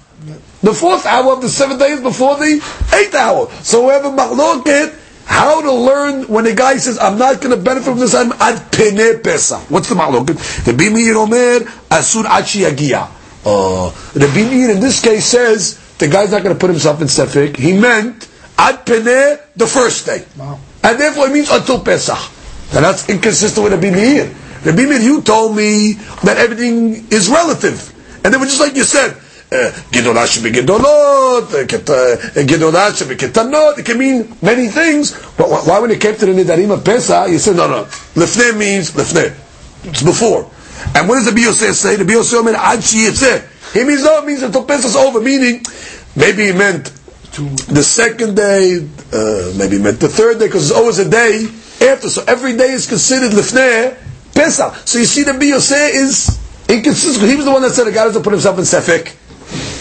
The fourth hour of the seventh day is before the eighth hour. So whoever mahloket, how to learn when a guy says, I'm not going to benefit from this, I'm ad pene Pesach. What's the mahloket? The Meir Omer, asur ad shiyagia. Uh, the Meir in this case says, the guy's not going to put himself in sefik. He meant ad pene the first day, Wow. and therefore it means until Pesach. And that's inconsistent with Rabbi Meir. Rabbi Meir, you told me that everything is relative, and they were just like you said. Gedolah should be gedolot, uh, ket- uh, gedolah should be ketanot. It can mean many things. Why, why- when it came to the nidarim of Pesach, you said no, no. Lefnei means lefnei. It's before. And what does the Biyoseh say? The Biyoseh meant ad shiyitzeh. He means no, it means until Pesach's over. Meaning, maybe he meant the second day, uh, maybe he meant the third day, because it's always a day after. So every day is considered lefnei Pesach. So you see, the Biyoseh is inconsistent. He was the one that said a guy doesn't put himself in sefek.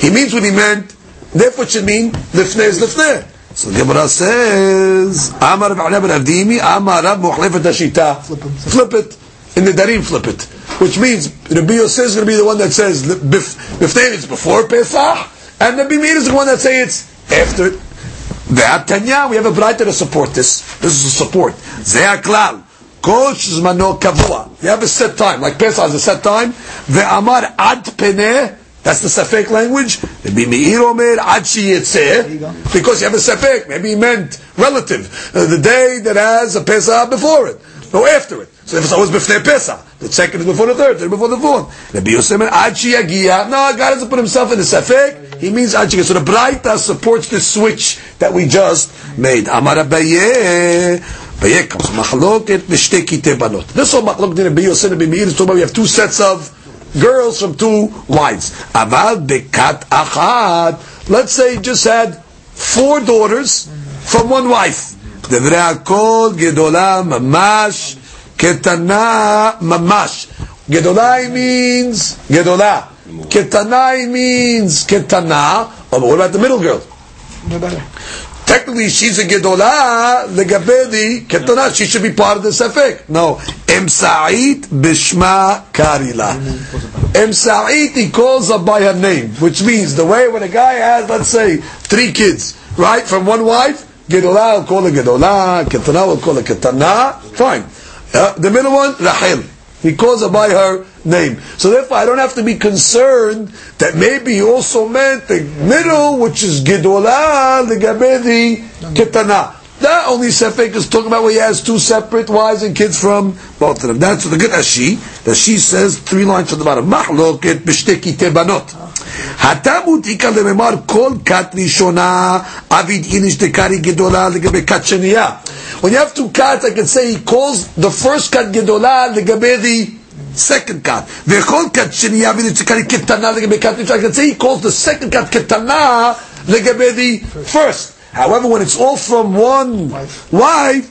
He means what he meant. Therefore, it should mean lifnei is lifnei. So the Gemara says, Amar Rav Abdimi, Avdimi, Amar Rav Muhlefet Hashita. Flip it. In the Darim, flip it. Which means, Rabbi Yosef is going to be the one that says, lifnei is before Pesach, and Rabbi Meir is the one that says it's after it. Ve'atanya, we have a Braita to support this. This is a support. Zeh klal. Kol shizmano kavua. You have a set time, like Pesach has a set time. Ve'amar ad peneh, that's the Safek language. Meir omer ad shiyitzeh, because you have a Safek. Maybe he meant relative. Uh, the day that has a Pesach before it. No, after it. So if it's always before Pesach, the second is before the third, third before the fourth. Omer ad shiyagia. No, God doesn't put himself in the Safek. He means shiyagia. So the Braita supports the switch that we just made. Amar. Abaye comes from Machloket v'shtei kitei banot. This whole Machloket in Rabbi Yosef and Rabbi Meir is talking about we have two sets of girls from two wives. Aval bekat achat. let's say he just had four daughters from one wife. דברי הכל גדולה ממש, קטנה ממש. גדולה means גדולה. קטנה means קטנה. Oh, but what about the middle girl? technically she's a gedola the the ketana. She should be part of the sefek. No, emsa'it bishma karila. Emsa'it he calls her by her name, which means the way when a guy has, let's say, three kids, right, from one wife, gedola will call her gedola, ketana will call her ketana. Fine. Uh, the middle one, Rachel. He calls her by her name. So therefore, I don't have to be concerned that maybe he also meant the middle, which is Gedolah, the Gabedi, Ketana. That only Sefek is talking about where he has two separate wives and kids from both of them. That's the good Ashi. The she says three lines from the bottom. Mahloket b'shteki tebanot. Hatam utika lememar kol kat rishona avid inish dekari gedola legebe kat sheniya. When you have two cats, I can say he calls the first cat gedola legebe the second cat. V'chol kat sheniya avid inish dekari ketana legebe kat I can say he calls the second cat ketana legebe the first. However, when it's all from one wife,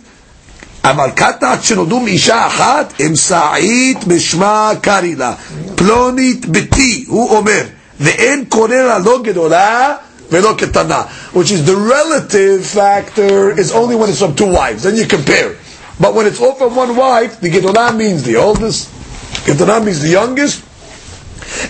אבל קטעת שנולדו מאישה אחת, הם סעית בשמה קרי לה. פלונית ביתי, הוא אומר, ואין קורא לה לא גדולה ולא קטנה. Which is the relative factor is only when it's from two wives, then you compare. But when it's all from one wife, the גדולה means the oldest, קטנה means the youngest,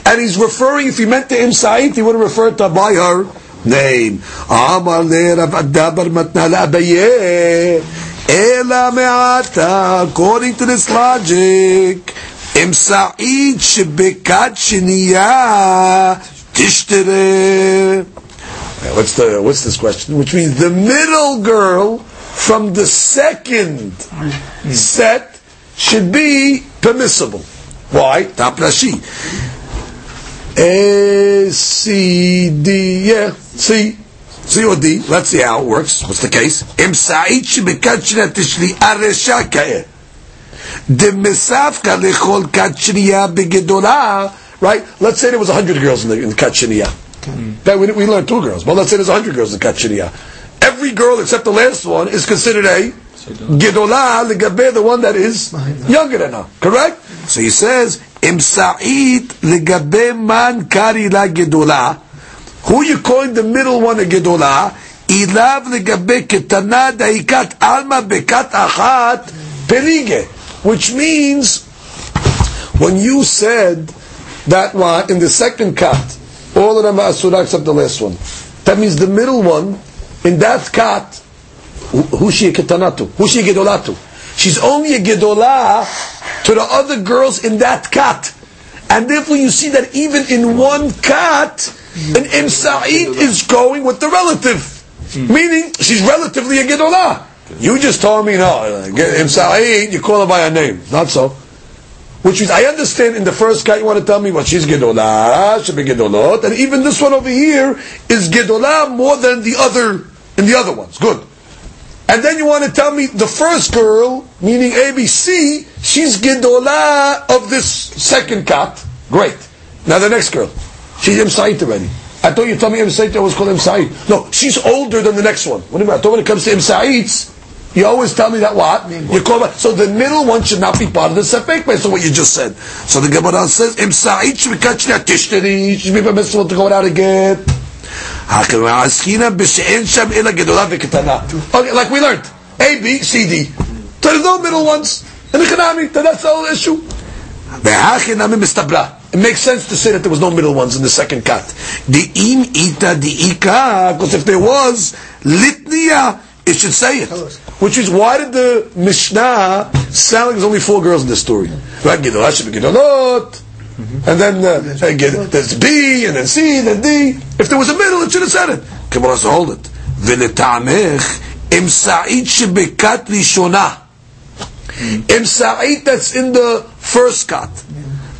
and he's referring, if he meant to Im Sa'id, he would have referred to her by her name. Amar le Rav Ada bar Matna Abaye. Ela me'ata. According to this logic, Emsa'id shebekat sheniya tishtere. What's the what's this question? Which means the middle girl from the second set should be permissible. Why? Top Rashi. A, C, D, yeah, C. C or D. Let's see how it works. What's the case? Im sa'id shebekat shna tishli aresha ka'eh. Demesafka lechol kat shniya begedola. Right? Let's say there was 100 girls in the, in the shniya. Hmm. That we, we learned two girls. But let's say there's 100 girls in the kat. Every girl except the last one is considered a gedola legabe the one that is younger than her. Correct? Hmm. So he says, Im sa'id legabe man kari la gedola. Who you calling the middle one a gedola? Ilav legabe ketana daikat alma bekat achat pelige. Which means, when you said that one in the second cut, all of them are asura except the last one. That means the middle one, in that cut, who- she ketanatu? Who's she gedolatu? She's only a gedolah to the other girls in that cut. And therefore you see that even in one cut, an Im Sa'id is going with the relative. Meaning, she's relatively a gedolah. You just told me, no, Im Sa'id, you call her by her name. Not so. Which means, I understand in the first cut you want to tell me what she's gedolah, should be gedolot, and even this one over here is gedolah more than the other, in the other ones. Good. And then you want to tell me the first girl, meaning ABC, she's Gidola of this second cat. Great. Now the next girl. She's Imsait already. I thought you told me Imsait was called Imsait. No, she's older than the next one. What do you mean? I thought when it comes to Imsaits, you always tell me that what? You call her? so the middle one should not be part of the Sefek based on what you just said. So the Gemara says, Imsait should be catching that should be permissible to go out again. get. Okay, like we learned. A, B, C, D. There's no middle ones. And economic, that's the whole issue. It makes sense to say that there was no middle ones in the second cut. The im ita the ika, because if there was litnia, it should say it. Which is why did the Mishnah sound like there's only four girls in this story? Right? Gedolah should be Gedolot. And then uh, uh, get, there's B, and then C, then D. If there was a middle, it should have said it. Come on, so hold it. ולטעמך, אם סעיד שבכת ראשונה, אם סעיד that's in the first cut,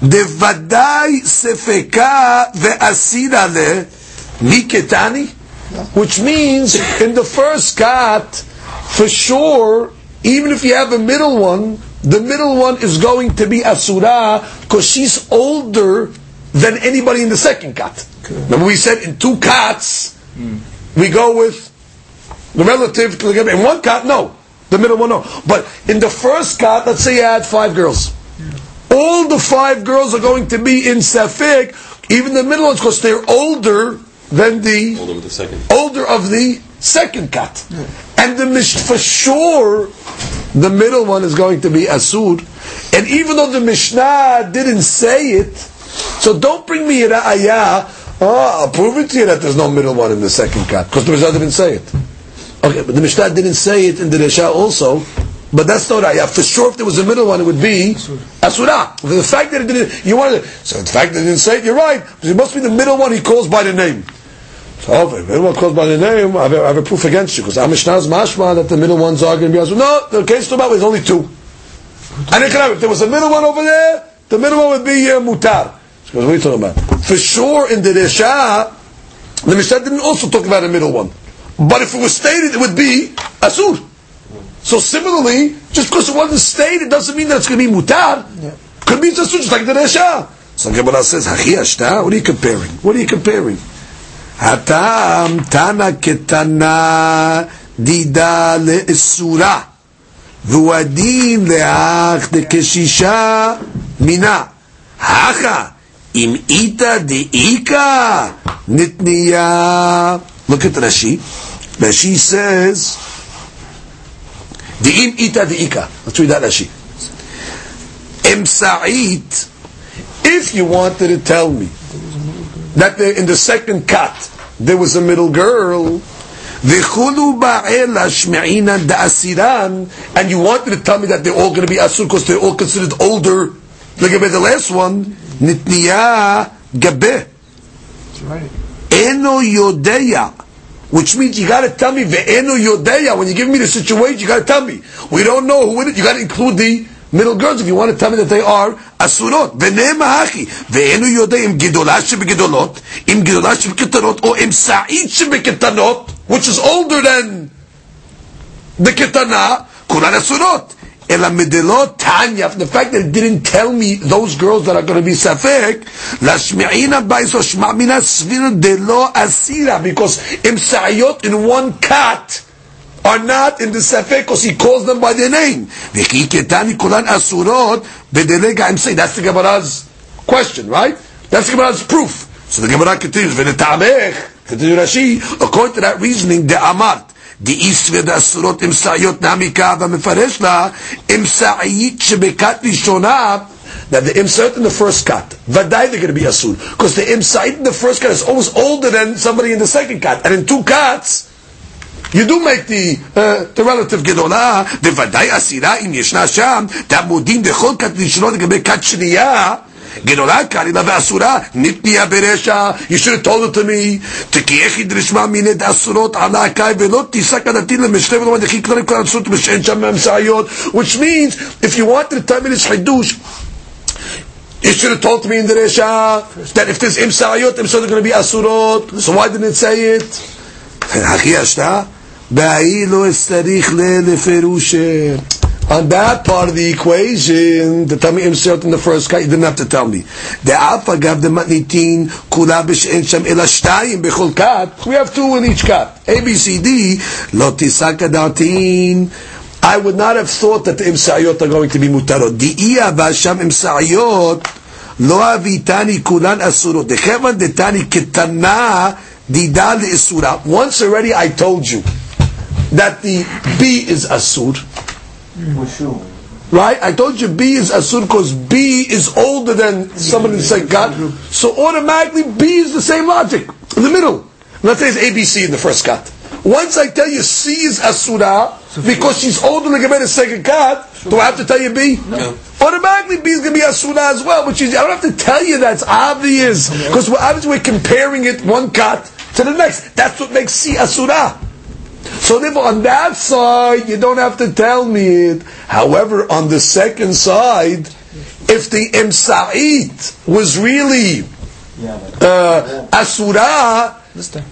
דוודאי ספקה ואסירה לה, מי קטני? Which means, in the first cut, for sure, even if you have a middle one, the middle one is going to be Asura because she's older than anybody in the second cut. Remember we said in two cots, we go with the relative to the In one cot, no. The middle one, no. But in the first cot, let's say you had five girls. All the five girls are going to be in Safik, even the middle ones, because they're older than the Older with the second. older of the second cut. And the mish- for sure, the middle one is going to be asud. And even though the Mishnah didn't say it, so don't bring me a ayah. Oh, ah, I'll prove it to you that there's no middle one in the second cut because the Mishnah didn't say it. Okay, but the Mishnah didn't say it in the Resha also. But that's not ayah. For sure, if there was a middle one, it would be asura. The fact that it didn't, you wanted. So the fact that it didn't say it, you're right. Because it must be the middle one he calls by the name. So if anyone calls by the name, I have a, I have a proof against you because our Mishnah is mashma that the middle ones are going to be asur. No, the case to about is only two. And it could have, if there was a middle one over there, the middle one would be uh, mutar. Because what are you talking about? For sure, in the Resha, the Mishnah didn't also talk about a middle one. But if it was stated, it would be asur. So similarly, just because it wasn't stated doesn't mean that it's going to be mutar. Could be just just like the Resha. So Gemara says, "Hachi ashta." What are you comparing? What are you comparing? Hatam tana ketana dida le'esura v'uadin le'ach dekeshisha mina. Hacha im ita de'ika nitniya. Look at Rashi. Rashi says, Di'im ita di'ika. Let's read that Rashi. Emsa'it, if you wanted to tell me that there, in the second cut there was a middle girl, V'chulu ba'ela shme'ina da'asiran, and you wanted to tell me that they're all going to be asur because they're all considered older, like about the last one, nitniya gabeh. Eno yodeya. Which means you got to tell me ve'enu yodeya. When you give me the situation, you got to tell me. We don't know who it is. You got to include the middle girls if you want to tell me that they are asurot. Ve'ne mahachi. Ve'enu yodeya im gidolah shebegidolot, im sa'id shebeketanot, which is older than the ketana, kulan asurot. The fact that it didn't tell me those girls that are going to be safek, because in one cat are not in the safek because he calls them by their name. V'chi ketani kulan asurot bedelega im say. That's the Gemara's question, right? That's the Gemara's proof. So the Gemara continues, v'netamech, continue Rashi, according to that reasoning, de amart, דאיסווה דאסורות אמצעיות נעמיקה והמפרש לה אמצעית שבכת ראשונה Now the imsait in the first cut, vaday they're going to be asur, because the imsait in the first cut is almost older than somebody in the second cut, and in two cuts, you do make the uh, the relative גדולה, בוודאי אסירה אם ישנה שם, תעמודים בכל כת ראשונות לגבי כת שנייה, גדולה קרינה ואסורה, ניתניה ברשע, you should have told it to me, תקי איך ידרשמה מיני דאסורות על הקאי ולא תישא כדתין למשנה ולא מדחי כלל כל אסורות ושאין שם מהמשאיות, which means, if you wanted to tell me this חידוש, you should have told me in the Resha that if there's imsayot, imsayot are going to be asurot. So why didn't it say it? הכי השתה, בהאי לא אסתריך לפירושה. On that part of the equation, the tell me imsayot in the first cut, you didn't have to tell me. דאף אגב דמתניתין, כולה בשאין שם אלא שתיים בכל cut. We have two in each cut. A, B, C, D, לא תישא כדעתין. I would not have thought that the imsayot are going to be mutarot. דאי אבל שם imsayot, לא אביתני כולן אסורות. דכיוון דתני קטנה didad is surah. Once already I told you that the B is Asur. Right? I told you B is Asur because B is older than somebody in like God. So automatically B is the same logic. In the middle. Let's say it's ABC in the first cut. Once I tell you C is Asura, because she's older than the second cut, do I have to tell you B? No. Automatically B is going to be Asura as well, but I don't have to tell you that's obvious, because obviously we're comparing it one cut to the next. That's what makes C asura. So therefore, on that side, you don't have to tell me it. However, on the second side, if the imsa'it was really uh, asura,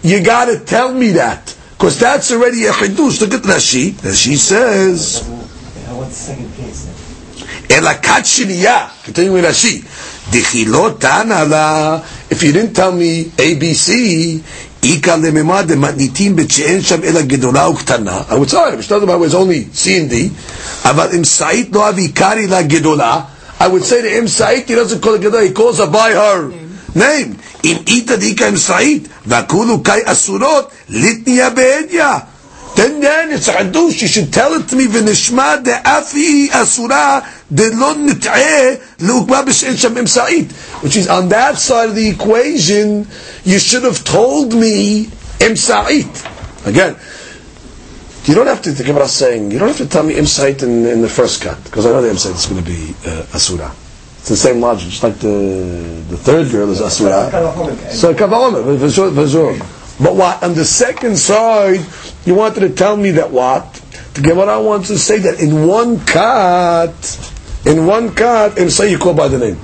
you got to tell me that. Because that's already a chidush. Look at Rashi. Rashi says... What's the second case then? אלא כת שנייה, if you didn't tell me ABC, איכא לממד דמתניתין בית שאין שם אלא גדולה וקטנה, I would say, המשנה דבר was only C and D, אבל אם סעית לא אבי קרי לה גדולה, I would say to him, סעית, he doesn't call it גדולה, he calls her by her name. אם איתא דאיכא אם סעית, והכולו קאי אסורות, ליטניה בעדיה. Then then it's a hadush. You should tell it to me. V'nishma de'afi asura de'lon nit'eh le'ukma b'she'en shamim sa'id. Which is on that side of the equation, you should have told me im. Again, you don't have to, the Gemara saying, you don't have to tell me im in, in, the first cut, because I know the im is going to be uh, asura. It's the same logic, just like the, the third girl is asura. So kavahomer, v'zor. But what on the second side, you wanted to tell me that what the Gemara wants to say that in one cut, in one cut, and say you call by the name.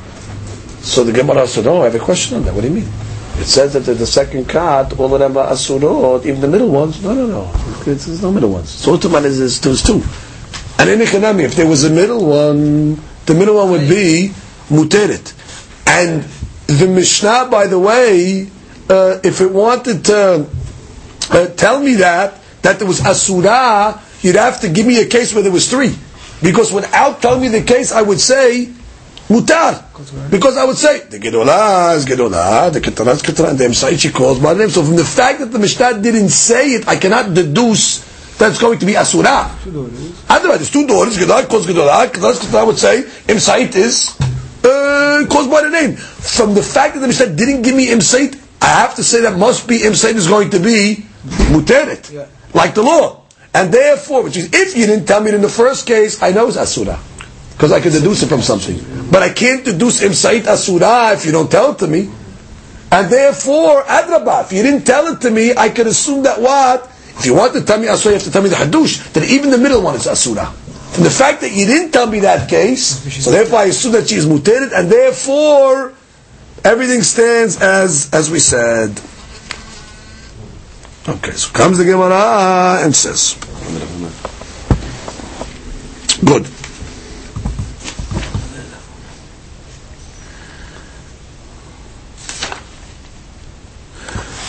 So the Gemara said, "Oh, I have a question on that. What do you mean?" It says that in the second cut, all of them are asurot, even the middle ones. No, no, no. There's no middle ones. So Utuman is there's, two. And in Echanami, if there was a middle one, the middle one would be muteret. And the Mishnah, by the way, uh, if it wanted to uh, tell me that that there was asura, you'd have to give me a case where there was three, because without telling me the case, I would say mutar, because I would say the gedolah is gedolah, the ketana is ketana, and the emsai she calls by the name. So from the fact that the Mishnah didn't say it, I cannot deduce that it's going to be asura. Otherwise, there's two daughters, gedolah calls gedolah, ketana ketana. I would say emsait is uh, caused by the name. From the fact that the Mishnah didn't give me emsait, I have to say that must be imsaid is going to be muteret, Yeah. like the law. And therefore, which is, if you didn't tell me in the first case, I know it's asura. Because I can deduce it from something. But I can't deduce imsaid asura if you don't tell it to me. And therefore, adrabah, if you didn't tell it to me, I could assume that what? If you want to tell me asura, you have to tell me the hadush, that even the middle one is asura. From the fact that you didn't tell me that case, so therefore I assume that she is muteret, and therefore, everything stands as as we said. Okay, so comes the Gemara and says, good.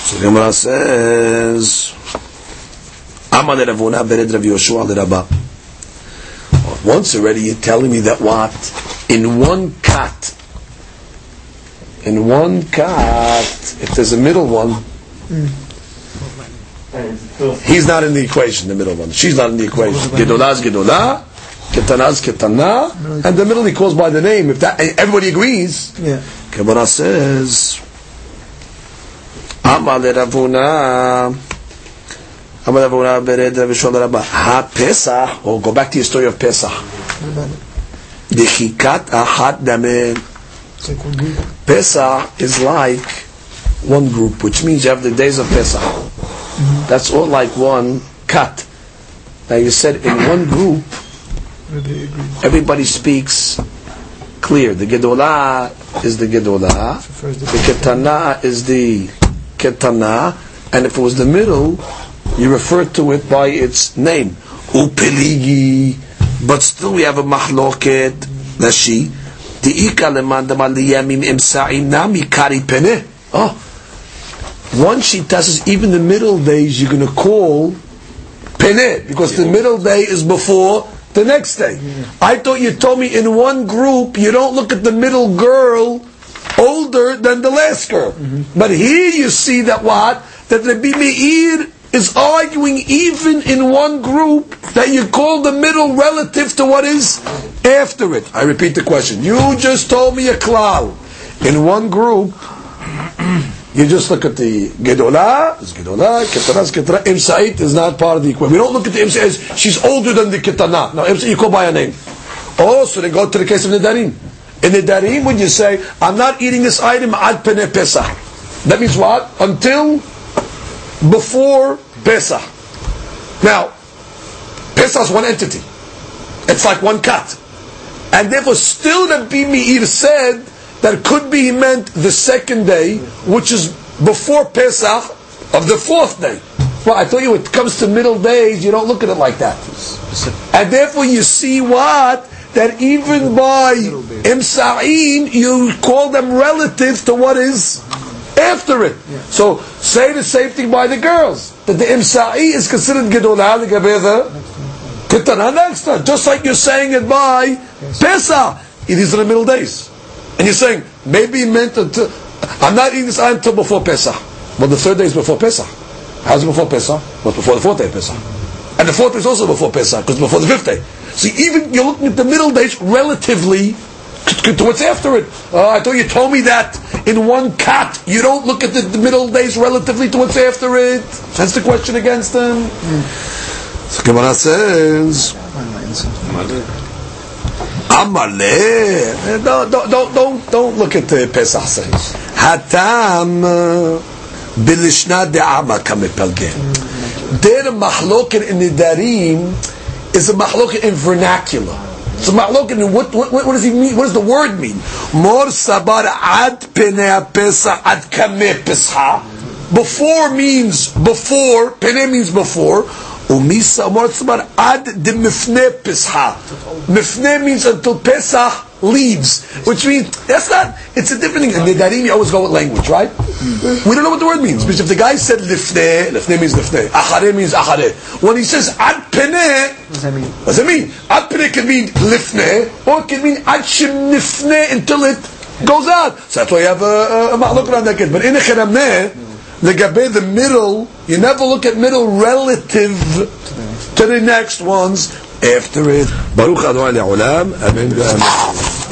So the Gemara says, Amar Ravuna bered Rav Yoshua Rabba. Once already you're telling me that what? In one cut, in one cut, if there's a middle one, he's not in the equation, the middle one. She's not in the equation. Gedolah is Gedolah, Ketana is Ketana, and the middle he calls by the name. If that everybody agrees, Yeah. Gemara says, Amar Ravuna. Amar Ravuna bered Rav Yishua Rabba. Ha Pesach, or oh, go back to your story of Pesach. Dechikat ahat dameh. Pesach is like one group, which means you have the days of Pesach. That's all like one cut. Now you said in one group, Everybody speaks clear. The Gedolah is the Gedolah, the the Ketana is the Ketana, and if it was the middle, you refer to it by its name. Upeligi. But still we have a mahloket, Rashi. Di'ika lemandama liyamim imsa'im nami kari pene. Oh. One sheet says even the middle days you're going to call pene, because the middle day is before the next day. I thought you told me in one group you don't look at the middle girl older than the last girl. Mm-hmm. But here you see that what? That Rabbi Meir is arguing even in one group that you call the middle relative to what is after it. I repeat the question. You just told me a klal. In one group, you just look at the Gedolah, is Gedolah, Ketana is Ketana, Imsa'it is not part of the equation. We don't look at the Imsa'it she's older than the Ketana. No, Imsa'it you call by a name. Oh, so they go to the case of Nidarim. In Nidarim, when you say, I'm not eating this item ad pene Pesach. That means what? Until before Pesach. Now, Pesach is one entity. It's like one cut. And therefore, still the Meir said that could be meant the second day, which is before Pesach of the fourth day. Well, I thought you, when it comes to middle days, you don't look at it like that. And therefore, you see what? that even by imsa'in, you call them relative to what is after it. So say the same thing by the girls. That the imsa'i is considered gedolah the ketana next time. Just like you're saying it by Pesach. It is in the middle days. And you're saying, maybe he meant until, I'm not eating this until before Pesach. Well, the third day is before Pesach. How's it before Pesach? Well, it's before the fourth day of Pesach. And the fourth day is also before Pesach, because before the fifth day. So even you're looking at the middle days relatively what's after it. Uh, I thought you told me that in one cut. You don't look at the, the middle days relatively to what's after it. That's the question against them. So Gemara says, Amale. Don't, don't, don't, don't, don't look at the Pesach says. Hatam bilishna de'ama kamepalgem. Their mahlokin in the darim is a mahlokin in vernacular. So in what, what, what does he mean? What does the word mean? Mor sabar ad ad. Before means before. Penei means before. Umisa mor sabar ad de mifne pesach. Mifne means until Pesach leaves, which means that's not. It's a different thing. In the Darim, you always go with language, right? Mm-hmm. We don't know what the word means because if the guy said lifne, lifne means lifne, achare means achare. When he says ad pene, What does that mean? what does it mean? Ad pene can mean lifne, or it can mean ad shim nifne until it goes out. So that's why you have a, a, around that kid. But in a cherameh, legabe the middle, you never look at middle relative to the next ones after it. Baruch Adonai Le'olam. Amen.